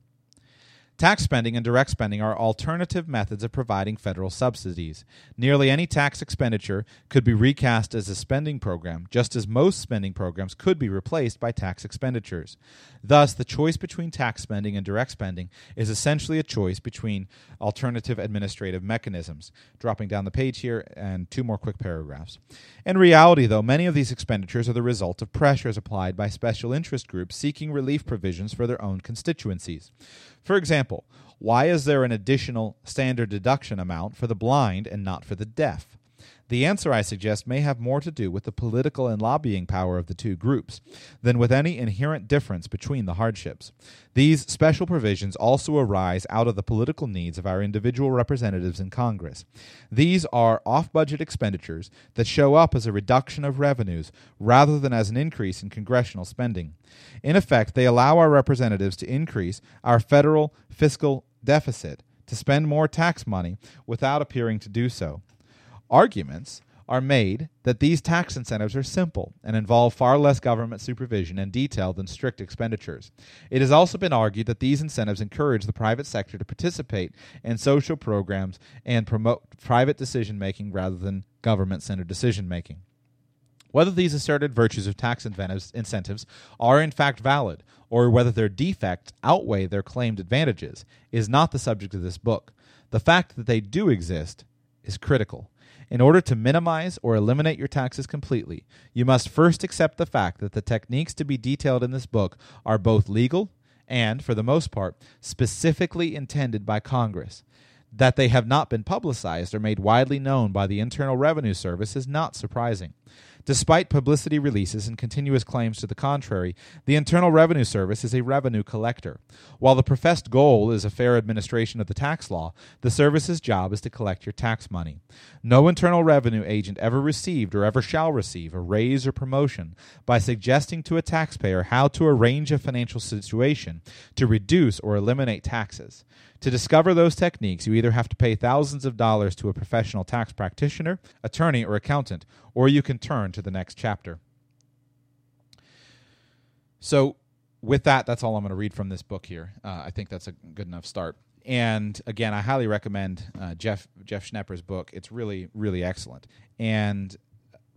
Tax spending and direct spending are alternative methods of providing federal subsidies. Nearly any tax expenditure could be recast as a spending program, just as most spending programs could be replaced by tax expenditures. Thus, the choice between tax spending and direct spending is essentially a choice between alternative administrative mechanisms. Dropping down the page here, and two more quick paragraphs. In reality, though, many of these expenditures are the result of pressures applied by special interest groups seeking relief provisions for their own constituencies. For example, why is there an additional standard deduction amount for the blind and not for the deaf? The answer, I suggest, may have more to do with the political and lobbying power of the two groups than with any inherent difference between the hardships. These special provisions also arise out of the political needs of our individual representatives in Congress. These are off budget expenditures that show up as a reduction of revenues rather than as an increase in congressional spending. In effect, they allow our representatives to increase our federal fiscal deficit, to spend more tax money without appearing to do so. Arguments are made that these tax incentives are simple and involve far less government supervision and detail than strict expenditures. It has also been argued that these incentives encourage the private sector to participate in social programs and promote private decision making rather than government centered decision making. Whether these asserted virtues of tax incentives are in fact valid, or whether their defects outweigh their claimed advantages, is not the subject of this book. The fact that they do exist is critical. In order to minimize or eliminate your taxes completely, you must first accept the fact that the techniques to be detailed in this book are both legal and, for the most part, specifically intended by Congress. That they have not been publicized or made widely known by the Internal Revenue Service is not surprising. Despite publicity releases and continuous claims to the contrary, the Internal Revenue Service is a revenue collector. While the professed goal is a fair administration of the tax law, the service's job is to collect your tax money. No Internal Revenue agent ever received or ever shall receive a raise or promotion by suggesting to a taxpayer how to arrange a financial situation to reduce or eliminate taxes. To discover those techniques, you either have to pay thousands of dollars to a professional tax practitioner, attorney, or accountant, or you can turn to the next chapter. So, with that, that's all I'm going to read from this book here. Uh, I think that's a good enough start. And again, I highly recommend uh, Jeff Jeff Schnepper's book. It's really, really excellent. And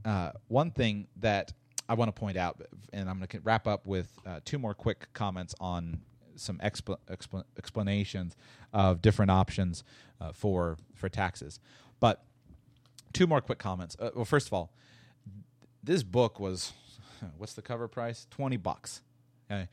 uh, one thing that I want to point out, and I'm going to wrap up with uh, two more quick comments on some expl- expl- explanations of different options uh, for for taxes. But two more quick comments. Uh, well, first of all, this book was what's the cover price? Twenty bucks. Okay.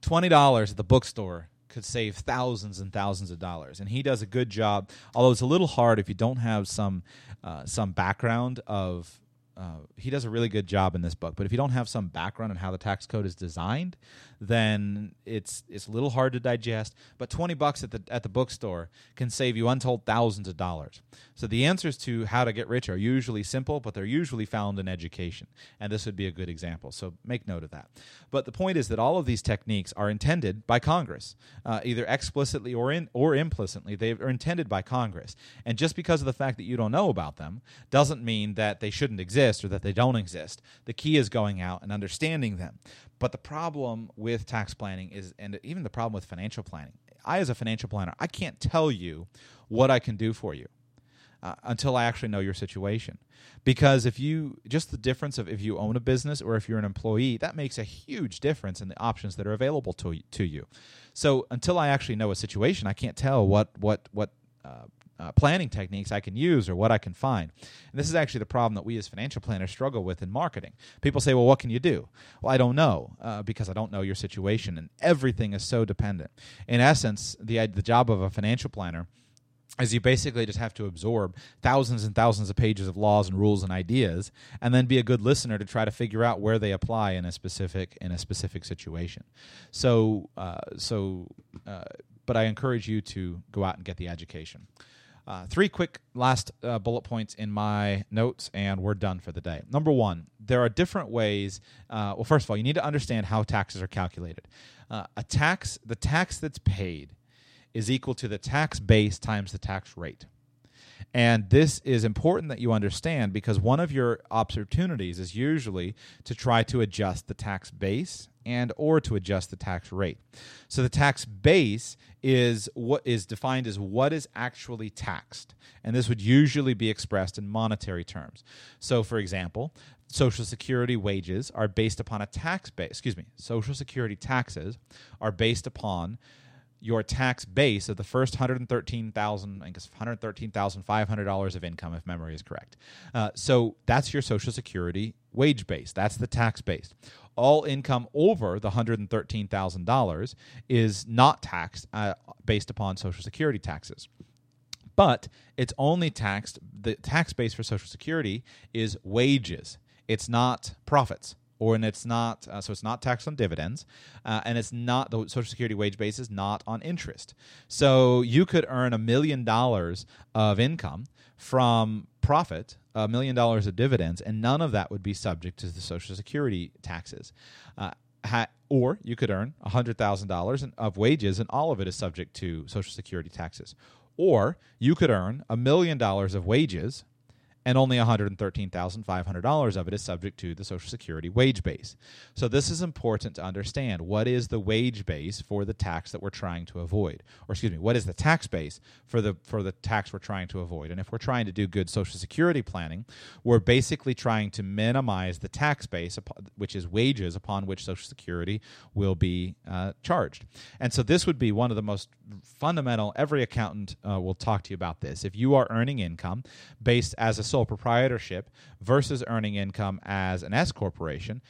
Twenty dollars at the bookstore could save thousands and thousands of dollars, and he does a good job. Although it's a little hard if you don't have some uh, some background of uh, he does a really good job in this book. But if you don't have some background on how the tax code is designed, then it's it's a little hard to digest. But twenty bucks at the at the bookstore can save you untold thousands of dollars. So the answers to how to get rich are usually simple, but they're usually found in education, and this would be a good example. So make note of that. But the point is that all of these techniques are intended by Congress, uh, either explicitly or in or implicitly. They are intended by Congress, and just because of the fact that you don't know about them doesn't mean that they shouldn't exist or that they don't exist. The key is going out and understanding them. But the problem with tax planning is, and even the problem with financial planning, I, as a financial planner, I can't tell you what I can do for you. Uh, until I actually know your situation. Because if you, just the difference of if you own a business or if you're an employee, that makes a huge difference in the options that are available to, to you. So until I actually know a situation, I can't tell what, what, what uh, uh, planning techniques I can use or what I can find. And this is actually the problem that we as financial planners struggle with in marketing. People say, well, what can you do? Well, I don't know uh, because I don't know your situation, and everything is so dependent. In essence, the, the job of a financial planner is you basically just have to absorb thousands and thousands of pages of laws and rules and ideas and then be a good listener to try to figure out where they apply in a specific in a specific situation so uh, so uh, but i encourage you to go out and get the education uh, three quick last uh, bullet points in my notes, and we're done for the day. Number one, there are different ways. Uh, well, first of all, you need to understand how taxes are calculated. Uh, a tax, the tax that's paid, is equal to the tax base times the tax rate. And this is important that you understand because one of your opportunities is usually to try to adjust the tax base and or to adjust the tax rate. So the tax base is what is defined as what is actually taxed. And this would usually be expressed in monetary terms. So for example, social security wages are based upon a tax base, excuse me, social security taxes are based upon your tax base of the first hundred and thirteen thousand, I guess one hundred thirteen thousand five hundred dollars of income, if memory is correct. Uh, so that's your Social Security wage base. That's the tax base. All income over the hundred and thirteen thousand dollars is not taxed uh, based upon Social Security taxes. But it's only taxed. The tax base for Social Security is wages. It's not profits or and it's not uh, so it's not taxed on dividends uh, and it's not the social security wage base is not on interest. So you could earn a million dollars of income from profit a million dollars of dividends and none of that would be subject to the social security taxes. Uh, ha- or you could earn $100000 of wages and all of it is subject to social security taxes. Or you could earn a million dollars of wages and only $113,500 of it is subject to the Social Security wage base. So this is important to understand. What is the wage base for the tax that we're trying to avoid? Or excuse me, what is the tax base for the for the tax we're trying to avoid? And if we're trying to do good Social Security planning, we're basically trying to minimize the tax base, which is wages upon which Social Security will be uh, charged. And so this would be one of the most fundamental. Every accountant uh, will talk to you about this. If you are earning income based as a sole proprietorship versus earning income as an S corporation,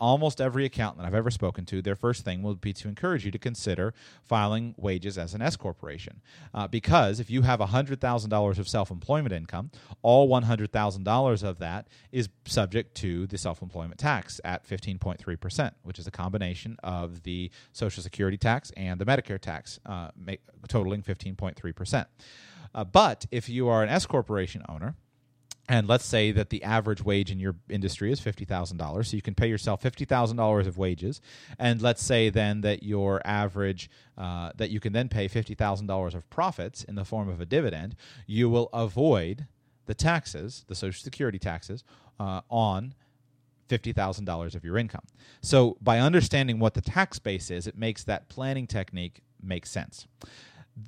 almost every accountant I've ever spoken to, their first thing will be to encourage you to consider filing wages as an S corporation. Uh, because if you have $100,000 of self employment income, all $100,000 of that is subject to the self employment tax at 15.3%, which is a combination of the Social Security tax and the Medicare tax, uh, totaling 15.3%. Uh, but if you are an S corporation owner, and let's say that the average wage in your industry is $50,000. So you can pay yourself $50,000 of wages. And let's say then that your average, uh, that you can then pay $50,000 of profits in the form of a dividend. You will avoid the taxes, the Social Security taxes, uh, on $50,000 of your income. So by understanding what the tax base is, it makes that planning technique make sense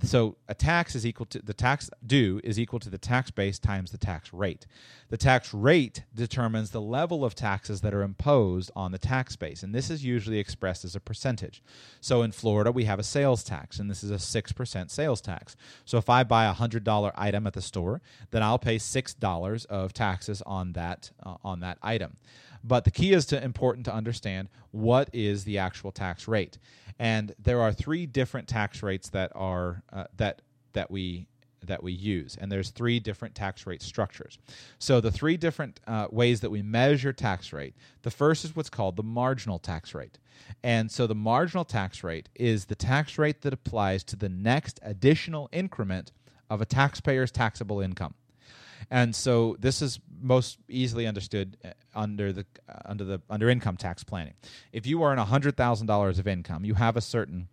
so a tax is equal to the tax due is equal to the tax base times the tax rate. The tax rate determines the level of taxes that are imposed on the tax base, and this is usually expressed as a percentage. So in Florida, we have a sales tax, and this is a 6% sales tax. So if I buy a $100 item at the store, then I'll pay $6 of taxes on that uh, on that item. But the key is to important to understand what is the actual tax rate. And there are three different tax rates that are uh, that that we that we use. And there's three different tax rate structures. So the three different uh, ways that we measure tax rate the first is what's called the marginal tax rate. And so the marginal tax rate is the tax rate that applies to the next additional increment of a taxpayer's taxable income and so this is most easily understood uh, under the uh, under the under income tax planning. If you earn hundred thousand dollars of income, you have a certain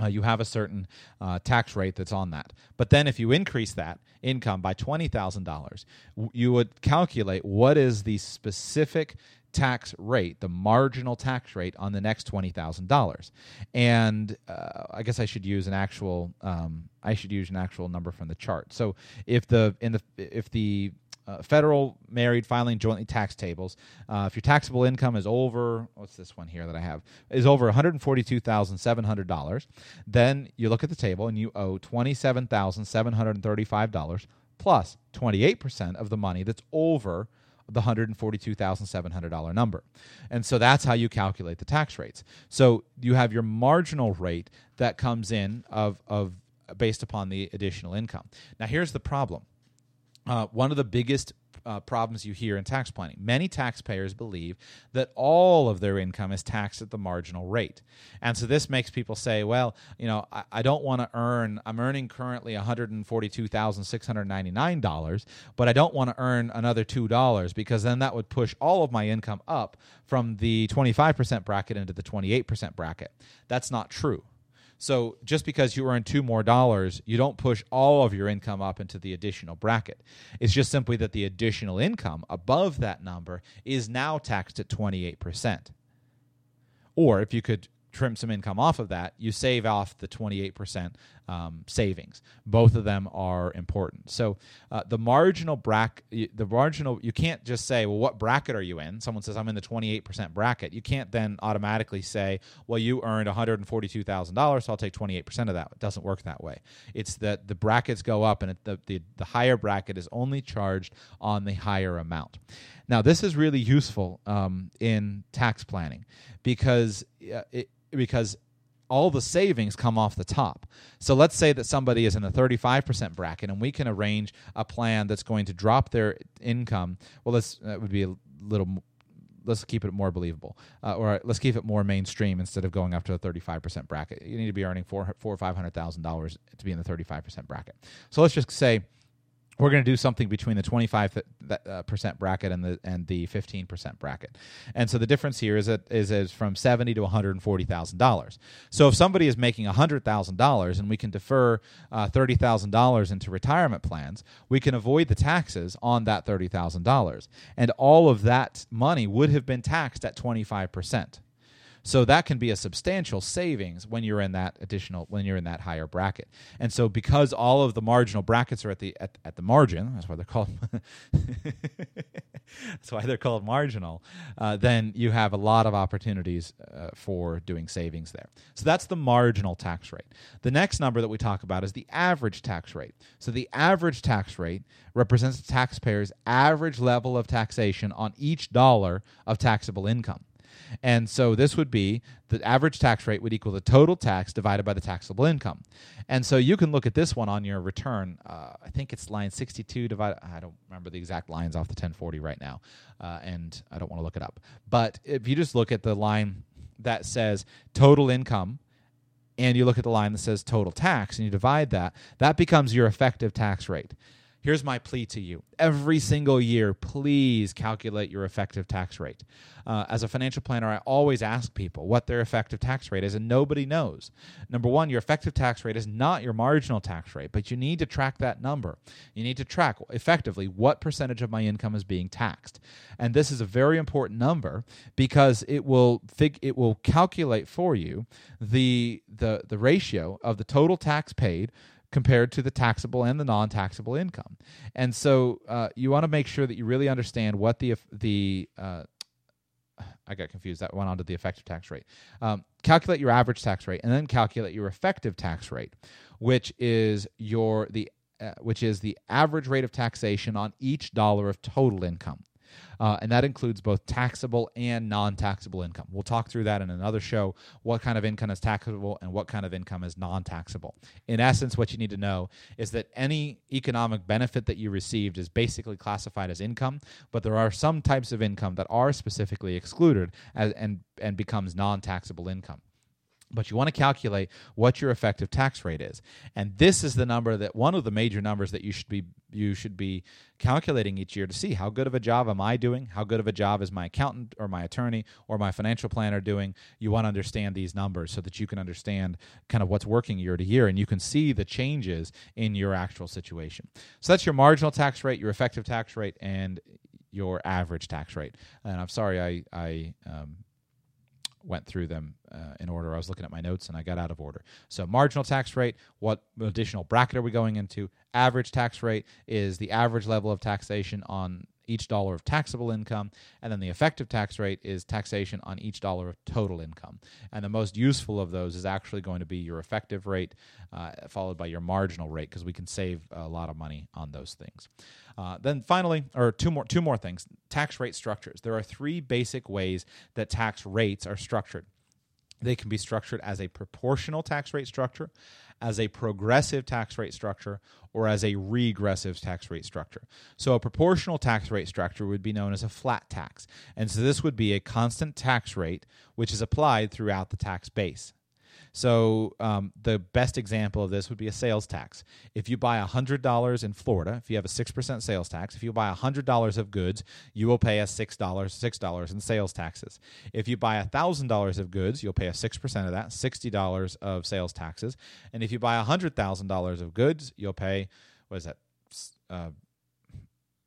uh, you have a certain uh, tax rate that's on that. But then, if you increase that income by twenty thousand dollars, you would calculate what is the specific tax rate, the marginal tax rate on the next twenty thousand dollars. And uh, I guess I should use an actual um, I should use an actual number from the chart. So if the in the if the uh, federal married filing jointly tax tables. Uh, if your taxable income is over, what's this one here that I have, is over $142,700, then you look at the table and you owe $27,735 plus 28% of the money that's over the $142,700 number. And so that's how you calculate the tax rates. So you have your marginal rate that comes in of, of based upon the additional income. Now here's the problem. Uh, one of the biggest uh, problems you hear in tax planning. Many taxpayers believe that all of their income is taxed at the marginal rate. And so this makes people say, well, you know, I, I don't want to earn, I'm earning currently $142,699, but I don't want to earn another $2 because then that would push all of my income up from the 25% bracket into the 28% bracket. That's not true. So just because you earn two more dollars, you don't push all of your income up into the additional bracket. It's just simply that the additional income above that number is now taxed at 28%. Or if you could trim some income off of that, you save off the 28% um, savings. Both of them are important. So uh, the marginal bracket, the marginal, you can't just say, well, what bracket are you in? Someone says, I'm in the 28% bracket. You can't then automatically say, well, you earned $142,000, so I'll take 28% of that. It doesn't work that way. It's that the brackets go up, and it, the, the, the higher bracket is only charged on the higher amount. Now, this is really useful um, in tax planning because uh, it, because all the savings come off the top. So let's say that somebody is in the 35% bracket and we can arrange a plan that's going to drop their income. Well, this that would be a little let's keep it more believable, uh, or let's keep it more mainstream instead of going up to a 35% bracket. You need to be earning four, four or five hundred thousand dollars to be in the 35% bracket. So let's just say we're going to do something between the 25 uh, percent bracket and the and the 15 percent bracket, and so the difference here is that is, is from 70 to 140 thousand dollars. So if somebody is making hundred thousand dollars and we can defer uh, thirty thousand dollars into retirement plans, we can avoid the taxes on that thirty thousand dollars, and all of that money would have been taxed at 25 percent. So that can be a substantial savings when you're in that additional when you're in that higher bracket. And so because all of the marginal brackets are at the at, at the margin, that's why they're called that's why they're called marginal. Uh, then you have a lot of opportunities uh, for doing savings there. So that's the marginal tax rate. The next number that we talk about is the average tax rate. So the average tax rate represents the taxpayer's average level of taxation on each dollar of taxable income. And so this would be the average tax rate would equal the total tax divided by the taxable income. And so you can look at this one on your return. Uh, I think it's line 62 divided. I don't remember the exact lines off the 1040 right now, uh, and I don't want to look it up. But if you just look at the line that says total income and you look at the line that says total tax and you divide that, that becomes your effective tax rate. Here's my plea to you. Every single year, please calculate your effective tax rate. Uh, as a financial planner, I always ask people what their effective tax rate is, and nobody knows. Number one, your effective tax rate is not your marginal tax rate, but you need to track that number. You need to track effectively what percentage of my income is being taxed. And this is a very important number because it will fig- it will calculate for you the, the, the ratio of the total tax paid compared to the taxable and the non-taxable income. And so uh, you want to make sure that you really understand what the the uh, I got confused. That went on to the effective tax rate. Um, calculate your average tax rate, and then calculate your effective tax rate, which is your the uh, which is the average rate of taxation on each dollar of total income. Uh, and that includes both taxable and non taxable income. We'll talk through that in another show what kind of income is taxable and what kind of income is non taxable. In essence, what you need to know is that any economic benefit that you received is basically classified as income, but there are some types of income that are specifically excluded as, and, and becomes non taxable income but you want to calculate what your effective tax rate is. And this is the number that one of the major numbers that you should be you should be calculating each year to see how good of a job am i doing how good of a job is my accountant or my attorney or my financial planner doing. You want to understand these numbers so that you can understand kind of what's working year to year and you can see the changes in your actual situation. So that's your marginal tax rate your effective tax rate and your average tax rate. And i'm sorry i i um, went through them uh, in order. I was looking at my notes and I got out of order. So, marginal tax rate, what additional bracket are we going into? Average tax rate is the average level of taxation on each dollar of taxable income, and then the effective tax rate is taxation on each dollar of total income. And the most useful of those is actually going to be your effective rate, uh, followed by your marginal rate, because we can save a lot of money on those things. Uh, then finally, or two more two more things: tax rate structures. There are three basic ways that tax rates are structured. They can be structured as a proportional tax rate structure, as a progressive tax rate structure, or as a regressive tax rate structure. So, a proportional tax rate structure would be known as a flat tax. And so, this would be a constant tax rate which is applied throughout the tax base. So um, the best example of this would be a sales tax. If you buy $100 in Florida, if you have a 6% sales tax, if you buy $100 of goods, you will pay a $6, $6 in sales taxes. If you buy $1,000 of goods, you'll pay a 6% of that, $60 of sales taxes. And if you buy $100,000 of goods, you'll pay, what is that? Uh,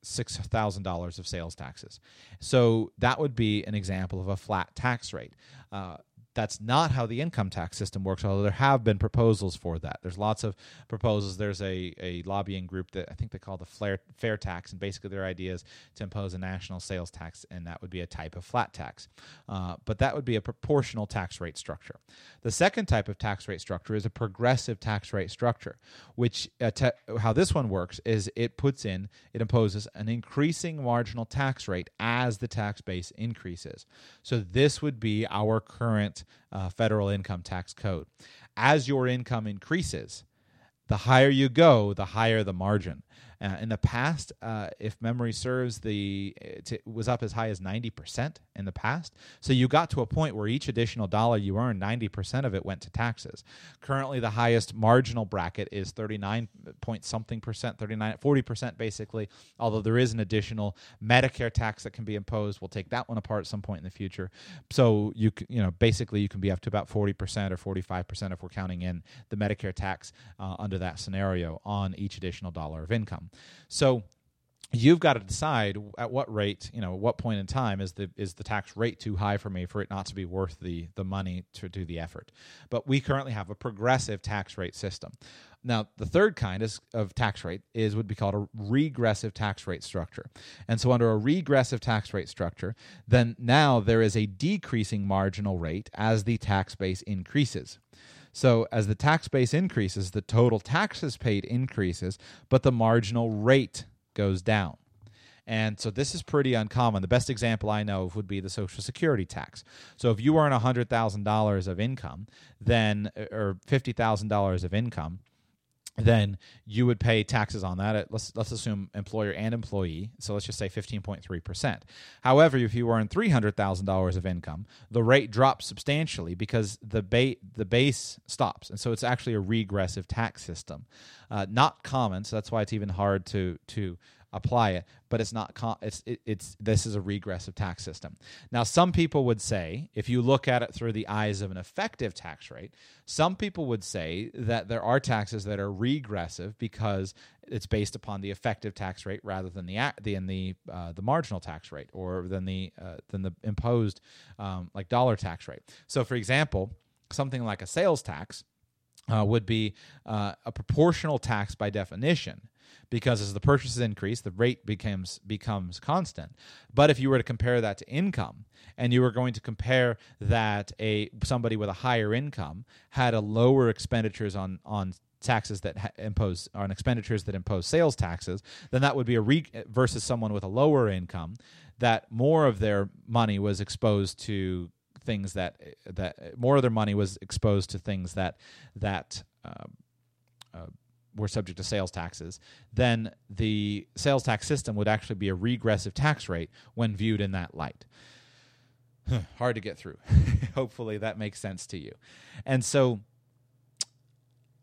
$6,000 of sales taxes. So that would be an example of a flat tax rate. Uh, that's not how the income tax system works, although there have been proposals for that. There's lots of proposals. There's a, a lobbying group that I think they call the Fair, fair tax, and basically their idea is to impose a national sales tax, and that would be a type of flat tax. Uh, but that would be a proportional tax rate structure. The second type of tax rate structure is a progressive tax rate structure, which uh, te- how this one works is it puts in, it imposes an increasing marginal tax rate as the tax base increases. So this would be our current uh, federal income tax code. As your income increases, the higher you go, the higher the margin. Uh, in the past, uh, if memory serves, the it was up as high as 90% in the past. So you got to a point where each additional dollar you earned, 90% of it went to taxes. Currently, the highest marginal bracket is 39 point something percent, 39, 40% basically, although there is an additional Medicare tax that can be imposed. We'll take that one apart at some point in the future. So you, you know, basically you can be up to about 40% or 45% if we're counting in the Medicare tax uh, under that scenario on each additional dollar of income. So you've got to decide at what rate, you know, at what point in time is the is the tax rate too high for me for it not to be worth the the money to do the effort. But we currently have a progressive tax rate system. Now, the third kind is, of tax rate is would be called a regressive tax rate structure. And so under a regressive tax rate structure, then now there is a decreasing marginal rate as the tax base increases. So as the tax base increases, the total taxes paid increases, but the marginal rate goes down. And so this is pretty uncommon. The best example I know of would be the Social Security tax. So if you earn $100,000 of income, then or $50,000 of income, then you would pay taxes on that. At, let's let's assume employer and employee. So let's just say fifteen point three percent. However, if you earn three hundred thousand dollars of income, the rate drops substantially because the ba- the base stops, and so it's actually a regressive tax system. Uh, not common, so that's why it's even hard to to apply it, but it's not. It's it, it's this is a regressive tax system. Now, some people would say, if you look at it through the eyes of an effective tax rate, some people would say that there are taxes that are regressive because it's based upon the effective tax rate rather than the than the uh, the marginal tax rate or than the uh, than the imposed um, like dollar tax rate. So, for example, something like a sales tax. Uh, would be uh, a proportional tax by definition because as the purchases increase, the rate becomes becomes constant. But if you were to compare that to income, and you were going to compare that a somebody with a higher income had a lower expenditures on on taxes that ha- impose on expenditures that impose sales taxes, then that would be a re- versus someone with a lower income that more of their money was exposed to things that that more of their money was exposed to things that that uh, uh, were subject to sales taxes, then the sales tax system would actually be a regressive tax rate when viewed in that light. Hard to get through. Hopefully that makes sense to you. And so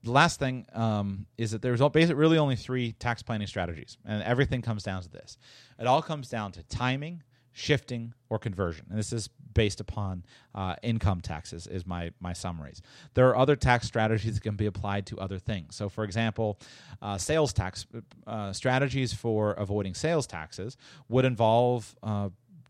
the last thing um, is that there's basically really only three tax planning strategies, and everything comes down to this. It all comes down to timing, shifting, or conversion. And this is based upon uh, income taxes, is my, my summaries. There are other tax strategies that can be applied to other things. So, for example, uh, sales tax uh, strategies for avoiding sales taxes would involve uh,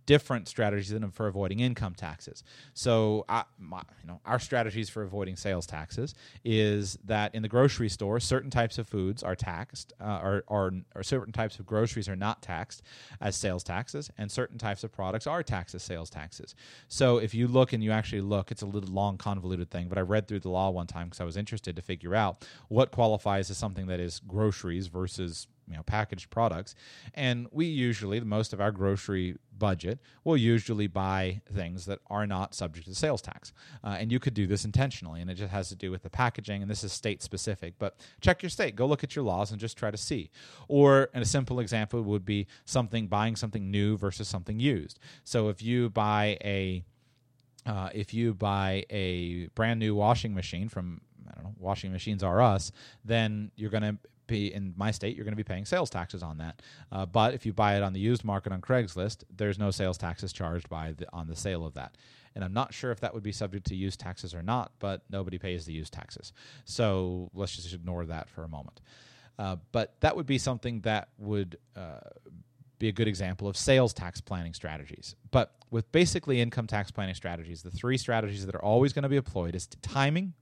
different strategies than for avoiding income taxes. So, I, my, you know, our strategies for avoiding sales taxes is that in the grocery store, certain types of foods are taxed, uh, or, or, or, certain types of groceries are not taxed as sales taxes, and certain types of products are taxed as sales taxes. So, if you look and you actually look, it's a little long, convoluted thing, but I read through the law one time because I was interested to figure out what qualifies as something that is groceries versus you know packaged products and we usually most of our grocery budget will usually buy things that are not subject to sales tax. Uh, and you could do this intentionally and it just has to do with the packaging and this is state specific but check your state. Go look at your laws and just try to see. Or a simple example would be something buying something new versus something used. So if you buy a uh, if you buy a brand new washing machine from I don't know, washing machines are us, then you're going to be in my state, you're going to be paying sales taxes on that. Uh, but if you buy it on the used market on Craigslist, there's no sales taxes charged by the, on the sale of that. And I'm not sure if that would be subject to use taxes or not, but nobody pays the use taxes. So let's just ignore that for a moment. Uh, but that would be something that would uh, be a good example of sales tax planning strategies. But with basically income tax planning strategies, the three strategies that are always going to be employed is timing.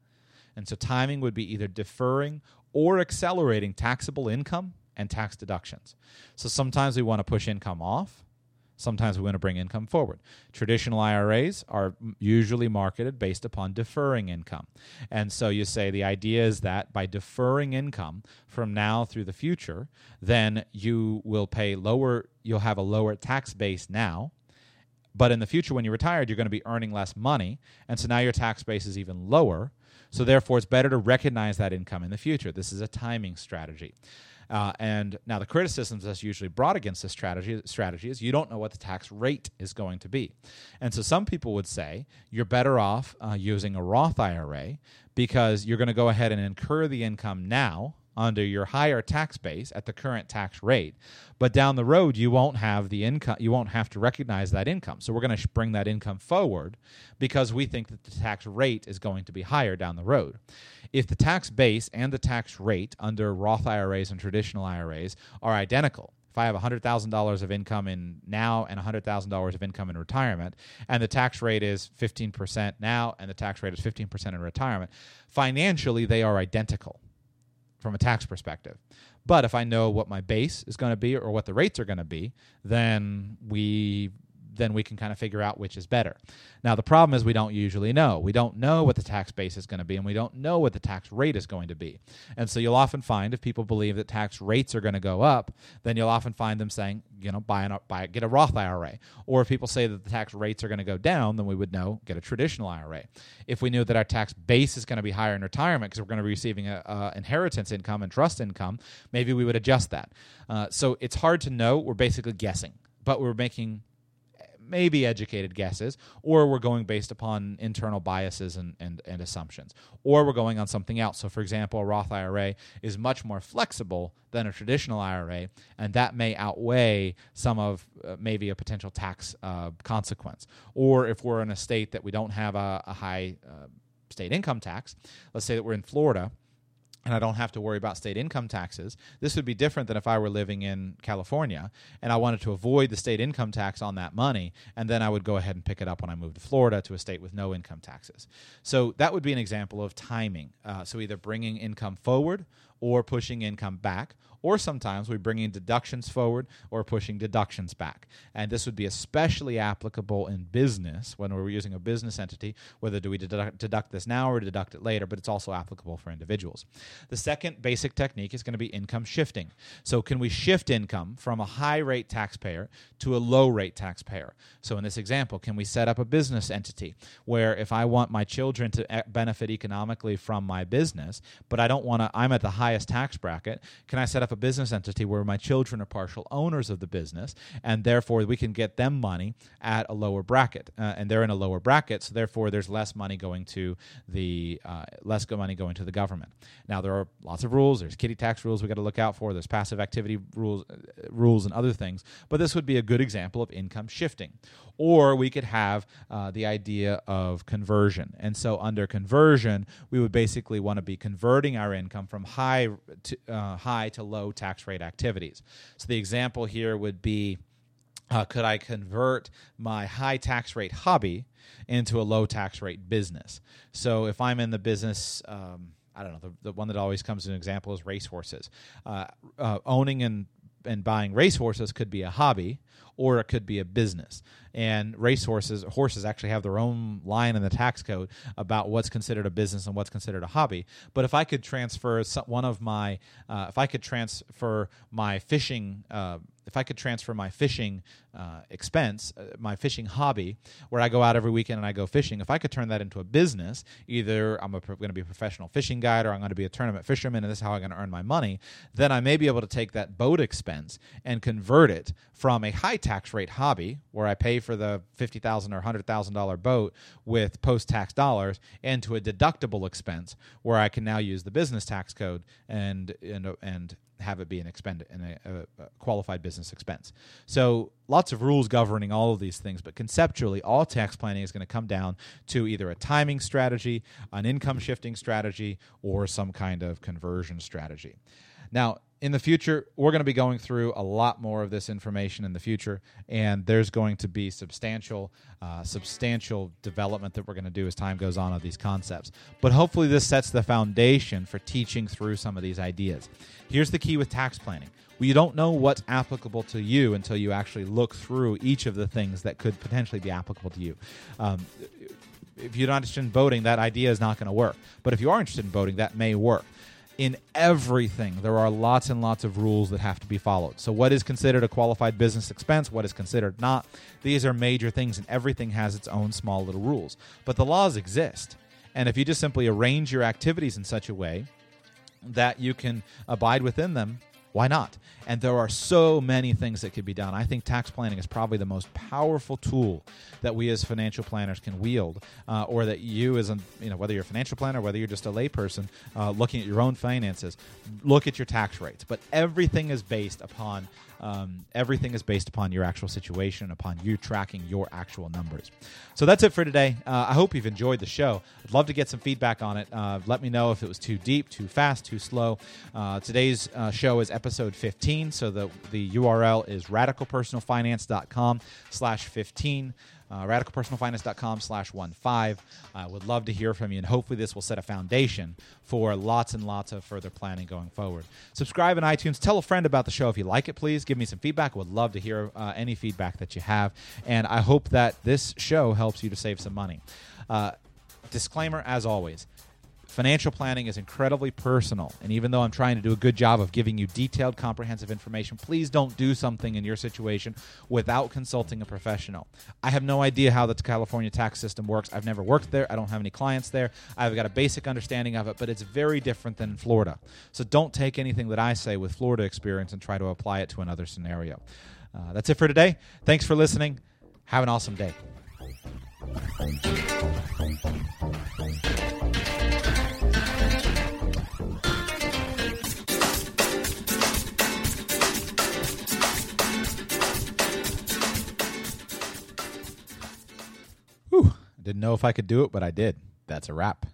And so timing would be either deferring or accelerating taxable income and tax deductions. So sometimes we want to push income off. Sometimes we want to bring income forward. Traditional IRAs are usually marketed based upon deferring income. And so you say the idea is that by deferring income from now through the future, then you will pay lower, you'll have a lower tax base now. But in the future, when you're retired, you're going to be earning less money. And so now your tax base is even lower. So therefore, it's better to recognize that income in the future. This is a timing strategy. Uh, and now the criticisms that's usually brought against this strategy, strategy is you don't know what the tax rate is going to be. And so some people would say you're better off uh, using a Roth IRA because you're going to go ahead and incur the income now under your higher tax base at the current tax rate. But down the road, you won't have the income. You won't have to recognize that income. So we're going to bring that income forward because we think that the tax rate is going to be higher down the road. If the tax base and the tax rate under Roth IRAs and traditional IRAs are identical, if I have $100,000 of income in now and $100,000 of income in retirement, and the tax rate is 15% now and the tax rate is 15% in retirement, financially they are identical from a tax perspective. But if I know what my base is going to be or what the rates are going to be, then we then we can kind of figure out which is better. Now, the problem is we don't usually know. We don't know what the tax base is going to be, and we don't know what the tax rate is going to be. And so you'll often find if people believe that tax rates are going to go up, then you'll often find them saying, you know, buy an buy get a Roth IRA. Or if people say that the tax rates are going to go down, then we would know get a traditional IRA. If we knew that our tax base is going to be higher in retirement because we're going to be receiving a, inheritance income and trust income, maybe we would adjust that. Uh, so it's hard to know. We're basically guessing, but we're making maybe educated guesses, or we're going based upon internal biases and, and, and assumptions, or we're going on something else. So, for example, a Roth IRA is much more flexible than a traditional IRA, and that may outweigh some of uh, maybe a potential tax uh, consequence. Or if we're in a state that we don't have a, a high uh, state income tax, let's say that we're in Florida and I don't have to worry about state income taxes. This would be different than if I were living in California and I wanted to avoid the state income tax on that money, and then I would go ahead and pick it up when I moved to Florida to a state with no income taxes. So that would be an example of timing. Uh, so either bringing income forward or pushing income back, or sometimes we're bringing deductions forward or pushing deductions back. And this would be especially applicable in business when we're using a business entity, whether do we deduct, deduct this now or deduct it later, but it's also applicable for individuals. The second basic technique is going to be income shifting. So, can we shift income from a high rate taxpayer to a low rate taxpayer? So, in this example, can we set up a business entity where if I want my children to e- benefit economically from my business, but I don't want to, I'm at the highest tax bracket, can I set up a business entity where my children are partial owners of the business and therefore we can get them money at a lower bracket? Uh, and they're in a lower bracket, so therefore there's less money going to the uh, less money going to the government. Now there are lots of rules. There's kiddie tax rules we got to look out for. There's passive activity rules, uh, rules and other things. But this would be a good example of income shifting. Or we could have uh, the idea of conversion. And so under conversion, we would basically want to be converting our income from high to uh, high to low tax rate activities. So the example here would be. Uh, could I convert my high tax rate hobby into a low tax rate business? So if I'm in the business, um, I don't know, the, the one that always comes as an example is racehorses. Uh, uh, owning and and buying racehorses could be a hobby or it could be a business. And racehorses, horses actually have their own line in the tax code about what's considered a business and what's considered a hobby. But if I could transfer one of my, uh, if I could transfer my fishing, uh, if I could transfer my fishing uh, expense, uh, my fishing hobby, where I go out every weekend and I go fishing, if I could turn that into a business, either I'm going to be a professional fishing guide or I'm going to be a tournament fisherman and this is how I'm going to earn my money, then I may be able to take that boat expense and convert it from a high tax rate hobby where I pay for the fifty thousand or hundred thousand dollar boat with post tax dollars into a deductible expense where I can now use the business tax code and and and have it be an expend a, a, qualified business expense. So lots of rules governing all of these things, but conceptually, all tax planning is going to come down to either a timing strategy, an income shifting strategy, or some kind of conversion strategy. Now, in the future, we're going to be going through a lot more of this information in the future, and there's going to be substantial, uh, substantial development that we're going to do as time goes on of these concepts. But hopefully, this sets the foundation for teaching through some of these ideas. Here's the key with tax planning: you don't know what's applicable to you until you actually look through each of the things that could potentially be applicable to you. Um, if you're not interested in boating, that idea is not going to work. But if you are interested in boating, that may work in everything, there are lots and lots of rules that have to be followed. So, what is considered a qualified business expense? What is considered not? These are major things, and everything has its own small little rules. But the laws exist. And if you just simply arrange your activities in such a way that you can abide within them, why not? And there are so many things that could be done. I think tax planning is probably the most powerful tool that we as financial planners can wield, uh, or that you, as a you know, whether you're a financial planner, whether you're just a layperson uh, looking at your own finances, look at your tax rates. But everything is based upon um, everything is based upon your actual situation, upon you tracking your actual numbers. So that's it for today. Uh, I hope you've enjoyed the show. I'd love to get some feedback on it. Uh, let me know if it was too deep, too fast, too slow. Uh, today's uh, show is episode 15, so the, the URL is radicalpersonalfinance.com slash 15 uh, radicalpersonalfinance.com slash one five. I would love to hear from you, and hopefully this will set a foundation for lots and lots of further planning going forward. Subscribe in iTunes. Tell a friend about the show if you like it, please. Give me some feedback. Would love to hear uh, any feedback that you have, and I hope that this show helps you to save some money. Uh, disclaimer, as always, Financial planning is incredibly personal, and even though I'm trying to do a good job of giving you detailed, comprehensive information, please don't do something in your situation without consulting a professional. I have no idea how the California tax system works. I've never worked there, I don't have any clients there. I've got a basic understanding of it, but it's very different than Florida. So don't take anything that I say with Florida experience and try to apply it to another scenario. Uh, that's it for today. Thanks for listening. Have an awesome day. Didn't know if I could do it, but I did. That's a wrap.